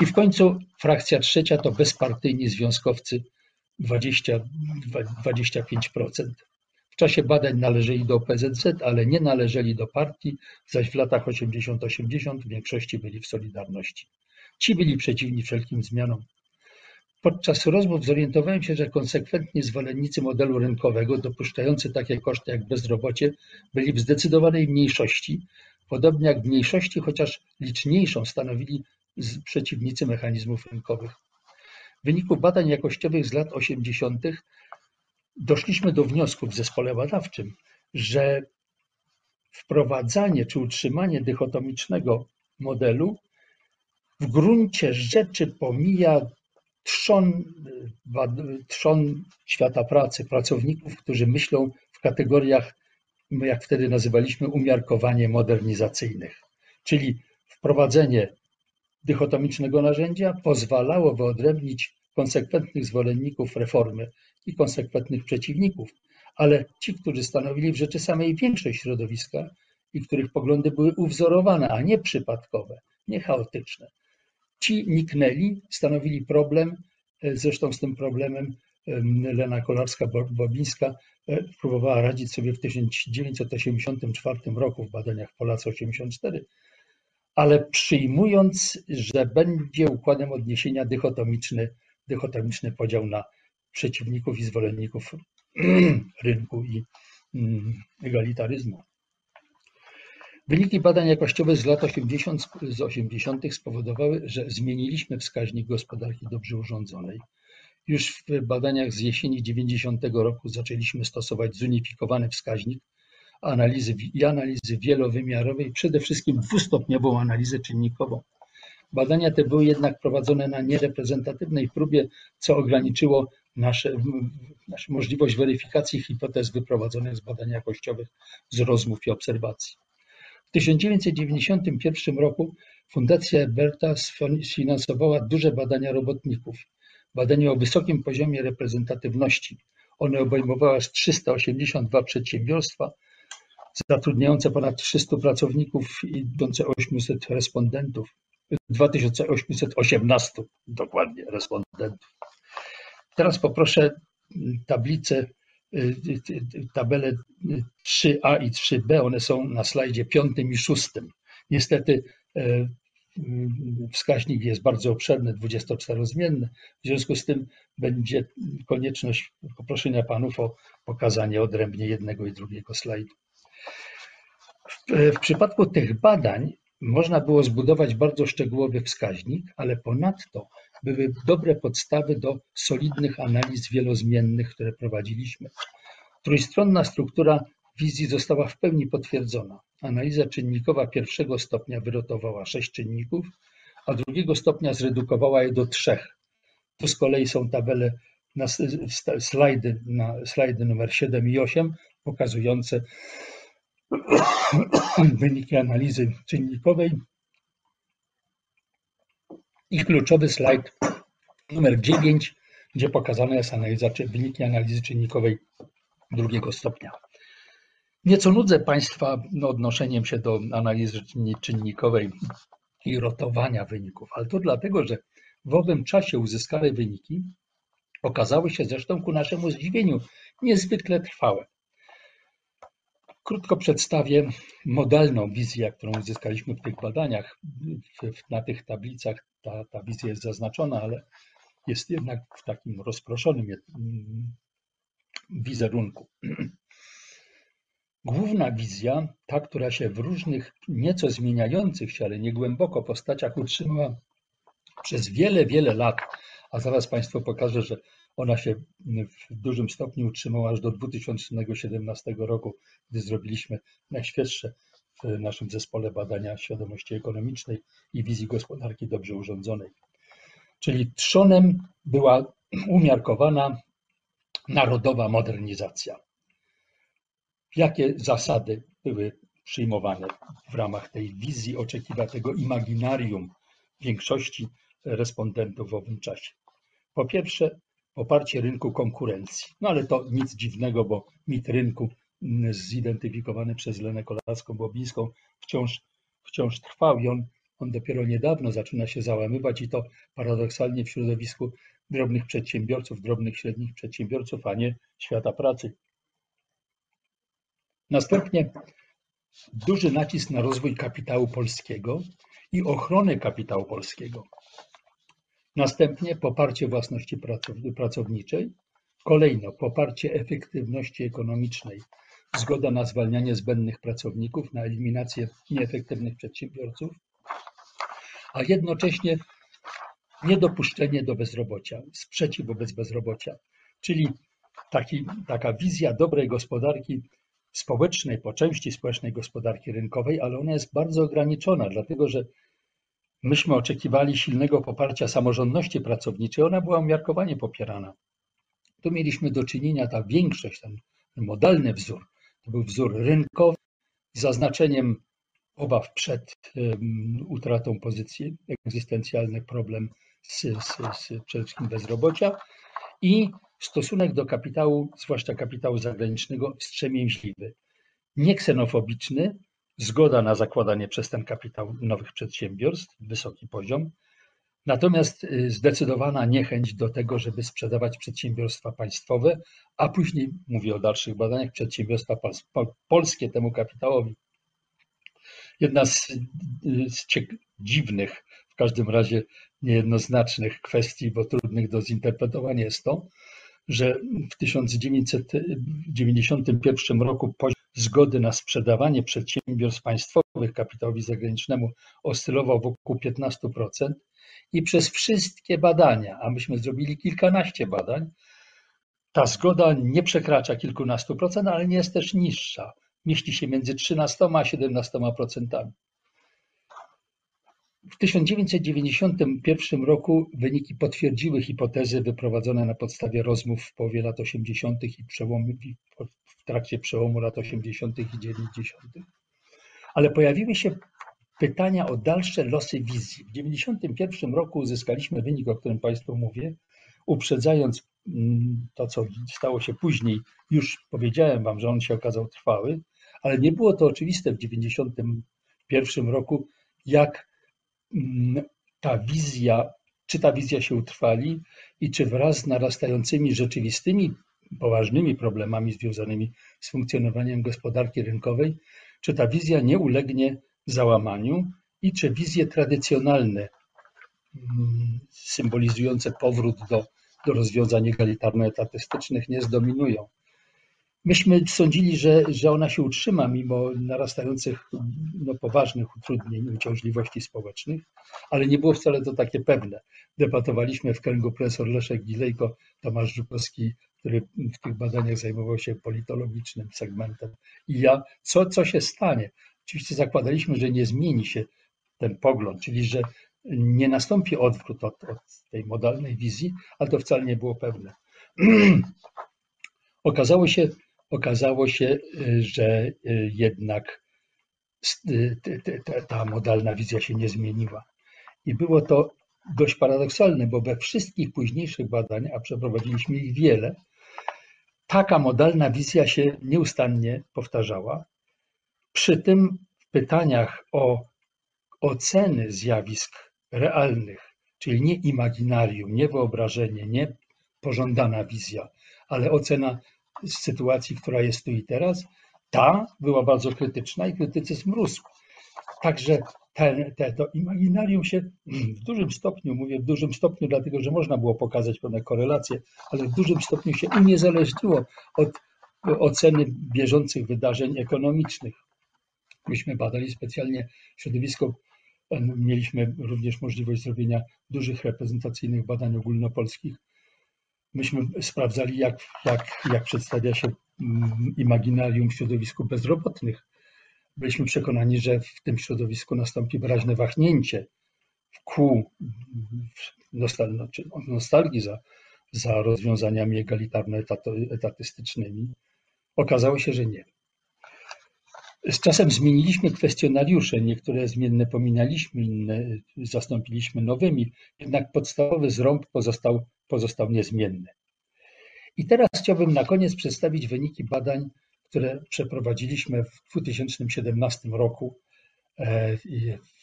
I w końcu frakcja trzecia to bezpartyjni związkowcy 20, 25%. W czasie badań należeli do OPZZ, ale nie należeli do partii, zaś w latach 80-80 w większości byli w Solidarności. Ci byli przeciwni wszelkim zmianom. Podczas rozmów zorientowałem się, że konsekwentni zwolennicy modelu rynkowego, dopuszczający takie koszty jak bezrobocie, byli w zdecydowanej mniejszości, podobnie jak w mniejszości, chociaż liczniejszą stanowili przeciwnicy mechanizmów rynkowych. W wyniku badań jakościowych z lat 80. doszliśmy do wniosku w zespole badawczym, że wprowadzanie czy utrzymanie dychotomicznego modelu w gruncie rzeczy pomija trzon, trzon świata pracy, pracowników, którzy myślą w kategoriach, jak wtedy nazywaliśmy, umiarkowanie modernizacyjnych. Czyli wprowadzenie dychotomicznego narzędzia pozwalało wyodrębnić konsekwentnych zwolenników reformy i konsekwentnych przeciwników, ale ci, którzy stanowili w rzeczy samej większość środowiska, i których poglądy były uwzorowane, a nie przypadkowe, nie chaotyczne. Ci niknęli, stanowili problem, e, zresztą z tym problemem Lena Kolarska-Bobińska e, próbowała radzić sobie w 1984 roku w badaniach Polacy 84, ale przyjmując, że będzie układem odniesienia dychotomiczny, dychotomiczny podział na przeciwników i zwolenników rynku i mm, egalitaryzmu. Wyniki badań jakościowych z lat 80, z 80. spowodowały, że zmieniliśmy wskaźnik gospodarki dobrze urządzonej. Już w badaniach z jesieni 90 roku zaczęliśmy stosować zunifikowany wskaźnik analizy i analizy wielowymiarowej, przede wszystkim dwustopniową analizę czynnikową. Badania te były jednak prowadzone na niereprezentatywnej próbie, co ograniczyło nasze, naszą możliwość weryfikacji hipotez wyprowadzonych z badań jakościowych, z rozmów i obserwacji. W 1991 roku Fundacja Eberta sfinansowała duże badania robotników, badanie o wysokim poziomie reprezentatywności. One obejmowały aż 382 przedsiębiorstwa, zatrudniające ponad 300 pracowników i 800 respondentów. 2818 dokładnie respondentów. Teraz poproszę tablicę, y, y, tabelę 3A i 3B, one są na slajdzie piątym i szóstym. Niestety e, wskaźnik jest bardzo obszerny, 24-zmienny, w związku z tym będzie konieczność poproszenia panów o pokazanie odrębnie jednego i drugiego slajdu. W, w przypadku tych badań można było zbudować bardzo szczegółowy wskaźnik, ale ponadto były dobre podstawy do solidnych analiz wielozmiennych, które prowadziliśmy. Trójstronna struktura wizji została w pełni potwierdzona. Analiza czynnikowa pierwszego stopnia wyrotowała sześć czynników, a drugiego stopnia zredukowała je do trzech. Tu z kolei są tabele, na slajdy, na slajdy numer 7 i 8 pokazujące wyniki analizy czynnikowej i kluczowy slajd numer 9, gdzie pokazana jest analiza, czy wyniki analizy czynnikowej drugiego stopnia. Nieco nudzę Państwa odnoszeniem się do analizy czynnikowej i rotowania wyników, ale to dlatego, że w owym czasie uzyskane wyniki okazały się zresztą ku naszemu zdziwieniu niezwykle trwałe. Krótko przedstawię modalną wizję, którą uzyskaliśmy w tych badaniach. Na tych tablicach ta, ta wizja jest zaznaczona, ale jest jednak w takim rozproszonym mm, wizerunku. Główna wizja, ta, która się w różnych, nieco zmieniających się, ale nie głęboko postaciach utrzymała przez wiele, wiele lat, a zaraz Państwu pokażę, że ona się w dużym stopniu utrzymała aż do 2017 roku, gdy zrobiliśmy najświeższe w naszym zespole badania świadomości ekonomicznej i wizji gospodarki dobrze urządzonej. Czyli trzonem była umiarkowana narodowa modernizacja. Jakie zasady były przyjmowane w ramach tej wizji oczekiwanego imaginarium większości respondentów w owym czasie? Po pierwsze, poparcie rynku konkurencji. No ale to nic dziwnego, bo mit rynku zidentyfikowany przez Lenę Kolarską-Bobińską wciąż, wciąż trwał i on, on dopiero niedawno zaczyna się załamywać i to paradoksalnie w środowisku drobnych przedsiębiorców, drobnych, średnich przedsiębiorców, a nie świata pracy. Następnie duży nacisk na rozwój kapitału polskiego i ochronę kapitału polskiego. Następnie poparcie własności pracowniczej. Kolejno poparcie efektywności ekonomicznej, zgoda na zwalnianie zbędnych pracowników, na eliminację nieefektywnych przedsiębiorców, a jednocześnie niedopuszczenie do bezrobocia, sprzeciw wobec bezrobocia, czyli taki, taka wizja dobrej gospodarki społecznej, po części społecznej gospodarki rynkowej, ale ona jest bardzo ograniczona, dlatego że Myśmy oczekiwali silnego poparcia samorządności pracowniczej, ona była umiarkowanie popierana. Tu mieliśmy do czynienia, ta większość, ten modalny wzór, był wzór rynkowy z zaznaczeniem obaw przed utratą pozycji, egzystencjalny problem z, z, z przede wszystkim bezrobocia i stosunek do kapitału, zwłaszcza kapitału zagranicznego, wstrzemięźliwy. Nie ksenofobiczny, zgoda na zakładanie przez ten kapitał nowych przedsiębiorstw, wysoki poziom, natomiast y, zdecydowana niechęć do tego, żeby sprzedawać przedsiębiorstwa państwowe, a później, mówię o dalszych badaniach, przedsiębiorstwa pol- pol- polskie temu kapitałowi. Jedna z, y, z dziwnych, w każdym razie niejednoznacznych kwestii, bo trudnych do zinterpretowania jest to, że w 1991 roku poziom zgody na sprzedawanie przedsiębiorstw państwowych kapitałowi zagranicznemu oscylował wokół 15% i przez wszystkie badania, a myśmy zrobili kilkanaście badań, ta zgoda nie przekracza kilkunastu procent, ale nie jest też niższa. Mieści się między 13 a 17 procentami. W 1991 roku wyniki potwierdziły hipotezy wyprowadzone na podstawie rozmów w połowie lat 80. i przełomu, w trakcie przełomu lat 80. i 90. Ale pojawiły się pytania o dalsze losy wizji. W 1991 roku uzyskaliśmy wynik, o którym Państwu mówię, uprzedzając mm, to, co stało się później. Już powiedziałem Wam, że on się okazał trwały, ale nie było to oczywiste w 1991 roku, jak ta wizja, czy ta wizja się utrwali i czy wraz z narastającymi rzeczywistymi, poważnymi problemami związanymi z funkcjonowaniem gospodarki rynkowej, czy ta wizja nie ulegnie załamaniu i czy wizje tradycjonalne, mm, symbolizujące powrót do, do rozwiązań egalitarno-etatystycznych nie zdominują. Myśmy sądzili, że, że ona się utrzyma mimo narastających no, poważnych utrudnień, uciążliwości społecznych, ale nie było wcale to takie pewne. Debatowaliśmy w kręgu profesor Leszek Gilejko, Tomasz Żukowski, który w tych badaniach zajmował się politologicznym segmentem i ja, co, co się stanie? Oczywiście zakładaliśmy, że nie zmieni się ten pogląd, czyli że nie nastąpi odwrót od, od tej modalnej wizji, ale to wcale nie było pewne. Okazało się, okazało się, że jednak ta modalna wizja się nie zmieniła. I było to dość paradoksalne, bo we wszystkich późniejszych badaniach, a przeprowadziliśmy ich wiele, taka modalna wizja się nieustannie powtarzała. Przy tym w pytaniach o oceny zjawisk realnych, czyli nie imaginarium, nie wyobrażenie, nie pożądana wizja, ale ocena sytuacji, która jest tu i teraz, ta była bardzo krytyczna i krytycyzm rósł. Także te, te, to imaginarium się w dużym stopniu, mówię w dużym stopniu, dlatego że można było pokazać pewne korelacje, ale w dużym stopniu się uniezależniło od oceny bieżących wydarzeń ekonomicznych. Myśmy badali specjalnie środowisko, mieliśmy również możliwość zrobienia dużych reprezentacyjnych badań ogólnopolskich. Myśmy sprawdzali, jak, jak, jak przedstawia się imaginarium w środowisku bezrobotnych. Byliśmy przekonani, że w tym środowisku nastąpi wyraźne wahnięcie w kół nostalgii za, za rozwiązaniami egalitarno-etatystycznymi. Okazało się, że nie. Z czasem zmieniliśmy kwestionariusze, niektóre zmienne pominęliśmy, inne zastąpiliśmy nowymi, jednak podstawowy zrąb pozostał, pozostał niezmienny. I teraz chciałbym na koniec przedstawić wyniki badań, które przeprowadziliśmy w 2017 roku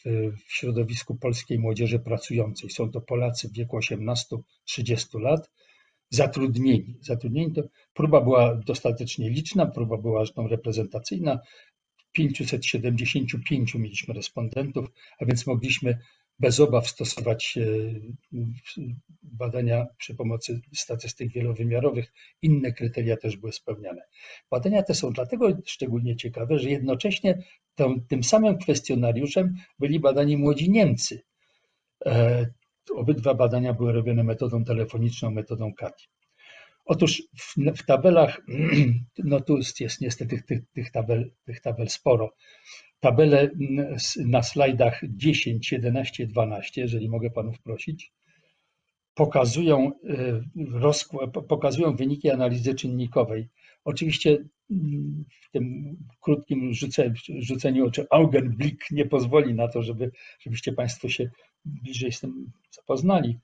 w środowisku polskiej młodzieży pracującej. Są to Polacy w wieku 18-30 lat, zatrudnieni. Zatrudnieni to próba była dostatecznie liczna, próba była zresztą reprezentacyjna. 575 mieliśmy respondentów, a więc mogliśmy bez obaw stosować badania przy pomocy statystyk wielowymiarowych. Inne kryteria też były spełniane. Badania te są dlatego szczególnie ciekawe, że jednocześnie tym, samym kwestionariuszem byli badani młodzi Niemcy. Obydwa badania były robione metodą telefoniczną, metodą CATI. Otóż w, w, tabelach, no tu jest niestety tych, tych, tabel, tych tabel sporo. Tabele na slajdach 10, 11, 12, jeżeli mogę Panów prosić, pokazują, pokazują wyniki analizy czynnikowej. Oczywiście w tym krótkim rzuceniu, rzuceniu oczu Augenblick nie pozwoli na to, żeby, żebyście Państwo się bliżej z tym zapoznali,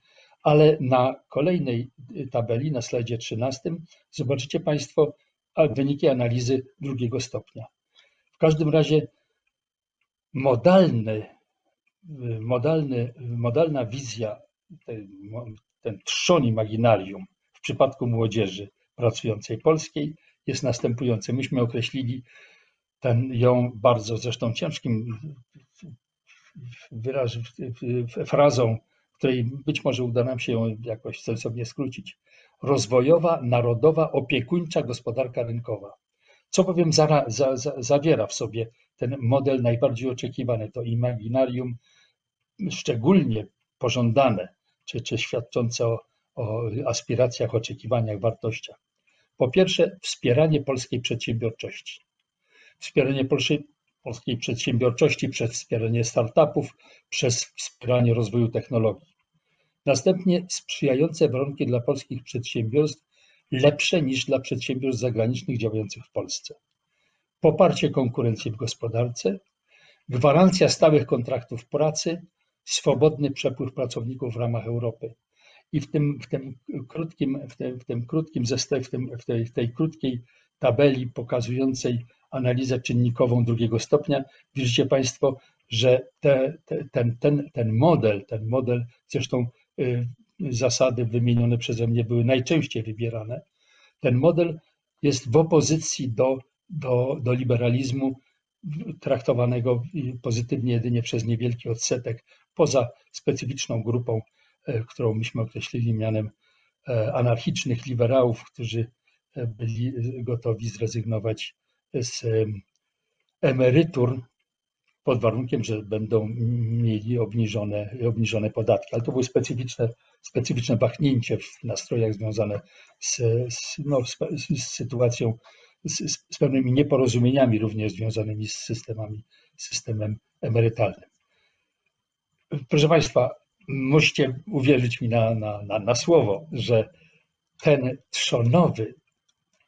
ale na kolejnej tabeli, na slajdzie 13, zobaczycie Państwo wyniki analizy drugiego stopnia. W każdym razie modalny, modalny, modalna wizja, ten, ten trzon imaginarium w przypadku młodzieży pracującej polskiej jest następujący. Myśmy określili ten, ją bardzo zresztą ciężkim wyraz, frazą, której być może uda nam się ją jakoś sensownie skrócić. Rozwojowa, narodowa, opiekuńcza gospodarka rynkowa. Co bowiem za, za, za, zawiera w sobie ten model najbardziej oczekiwany, to imaginarium szczególnie pożądane, czy, czy świadczące o, o aspiracjach, oczekiwaniach, wartościach. Po pierwsze, wspieranie polskiej przedsiębiorczości. Wspieranie polskiej, polskiej przedsiębiorczości przez wspieranie startupów, przez wspieranie rozwoju technologii. Następnie sprzyjające warunki dla polskich przedsiębiorstw lepsze niż dla przedsiębiorstw zagranicznych działających w Polsce. Poparcie konkurencji w gospodarce, gwarancja stałych kontraktów pracy, swobodny przepływ pracowników w ramach Europy. I w tym, w tym krótkim, w tym, w tym krótkim zestawie, w, tym, w, tej, tej krótkiej tabeli pokazującej analizę czynnikową drugiego stopnia, widzicie Państwo, że te, te, ten, ten, ten model, ten model, zresztą zasady wymienione przeze mnie były najczęściej wybierane, ten model jest w opozycji do, do, do liberalizmu traktowanego pozytywnie jedynie przez niewielki odsetek, poza specyficzną grupą, y, którą myśmy określili mianem y, anarchicznych liberałów, którzy byli gotowi zrezygnować z emerytur pod warunkiem, że będą mieli obniżone, obniżone podatki. Ale to było specyficzne, specyficzne bachnięcie w nastrojach związane z, z, no, z, z sytuacją, z, pewnymi nieporozumieniami również związanymi z systemami, systemem emerytalnym. Proszę Państwa, musicie uwierzyć mi na, na, na, na słowo, że ten trzonowy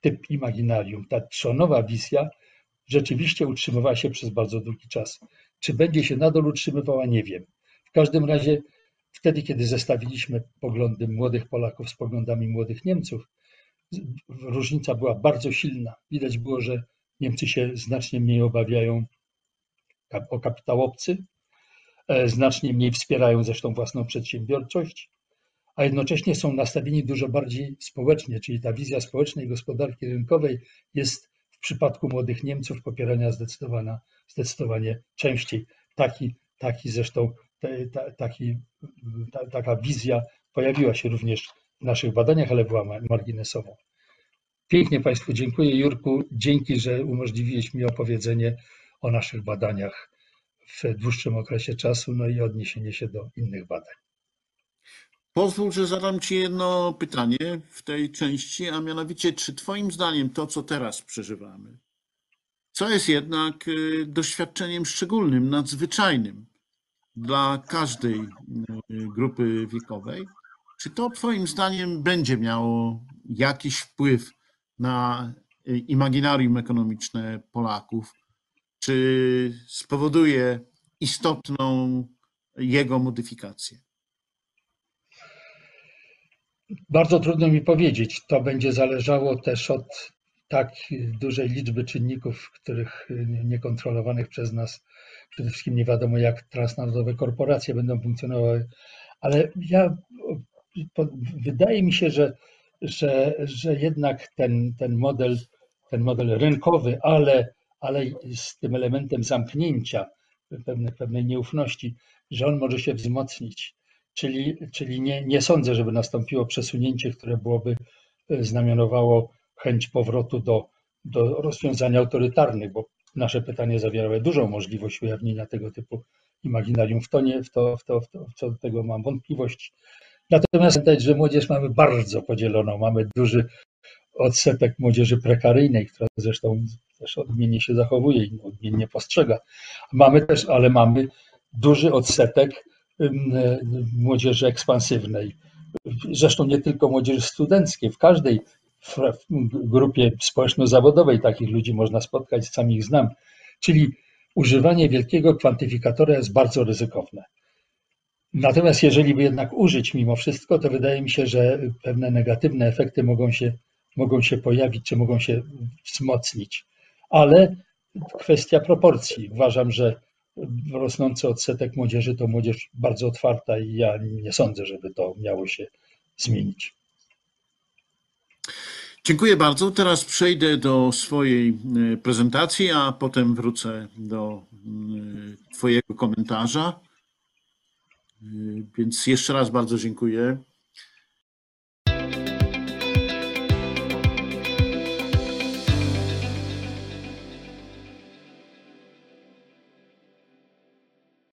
typ imaginarium, ta trzonowa wizja rzeczywiście utrzymywała się przez bardzo długi czas. Czy będzie się nadal utrzymywała, nie wiem. W każdym razie wtedy, kiedy zestawiliśmy poglądy młodych Polaków z poglądami młodych Niemców, różnica była bardzo silna. Widać było, że Niemcy się znacznie mniej obawiają o kapitałowcy, e, znacznie mniej wspierają zresztą własną przedsiębiorczość, a jednocześnie są nastawieni dużo bardziej społecznie, czyli ta wizja społecznej gospodarki rynkowej jest w przypadku młodych Niemców popierania zdecydowana, zdecydowanie częściej. Taki, taki zresztą, ta, taki, ta, taka wizja pojawiła się również w naszych badaniach, ale była marginesową. Pięknie Państwu dziękuję. Jurku, dzięki, że umożliwiłeś mi opowiedzenie o naszych badaniach w dłuższym okresie czasu, no i odniesienie się do innych badań. Pozwól, że zadam Ci jedno pytanie w tej części, a mianowicie, czy Twoim zdaniem to, co teraz przeżywamy, co jest jednak y, doświadczeniem szczególnym, nadzwyczajnym dla każdej y, grupy wiekowej, czy to Twoim zdaniem będzie miało jakiś wpływ na y, imaginarium ekonomiczne Polaków? Czy spowoduje istotną jego modyfikację? Bardzo trudno mi powiedzieć. To będzie zależało też od tak dużej liczby czynników, których niekontrolowanych przez nas, przede wszystkim nie wiadomo, jak transnarodowe korporacje będą funkcjonowały. Ale ja wydaje mi się, że, że, że jednak ten, ten model, ten model rynkowy, ale, ale z tym elementem zamknięcia, pewnej, pewnej nieufności, że on może się wzmocnić. Czyli, czyli nie, nie sądzę, żeby nastąpiło przesunięcie, które byłoby e, znamionowało chęć powrotu do, do rozwiązań autorytarnych, bo nasze pytanie zawierały dużą możliwość ujawnienia tego typu imaginarium. W to, nie, w to, w to, w to co do tego mam wątpliwości. Natomiast pamiętać, że młodzież mamy bardzo podzieloną. Mamy duży odsetek młodzieży prekaryjnej, która zresztą też odmiennie się zachowuje i odmiennie postrzega. Mamy też, ale mamy duży odsetek młodzieży ekspansywnej. Zresztą nie tylko młodzieży studenckiej, w każdej grupie społeczno-zawodowej takich ludzi można spotkać, sam ich znam. Czyli używanie wielkiego kwantyfikatora jest bardzo ryzykowne. Natomiast jeżeli by jednak użyć mimo wszystko, to wydaje mi się, że pewne negatywne efekty mogą się, mogą się pojawić, czy mogą się wzmocnić. Ale kwestia proporcji. Uważam, że rosnący odsetek młodzieży to młodzież bardzo otwarta i ja nie sądzę, żeby to miało się zmienić. Dziękuję bardzo. Teraz przejdę do swojej y, prezentacji, a potem wrócę do y, Twojego komentarza. Y, Więc jeszcze raz bardzo dziękuję.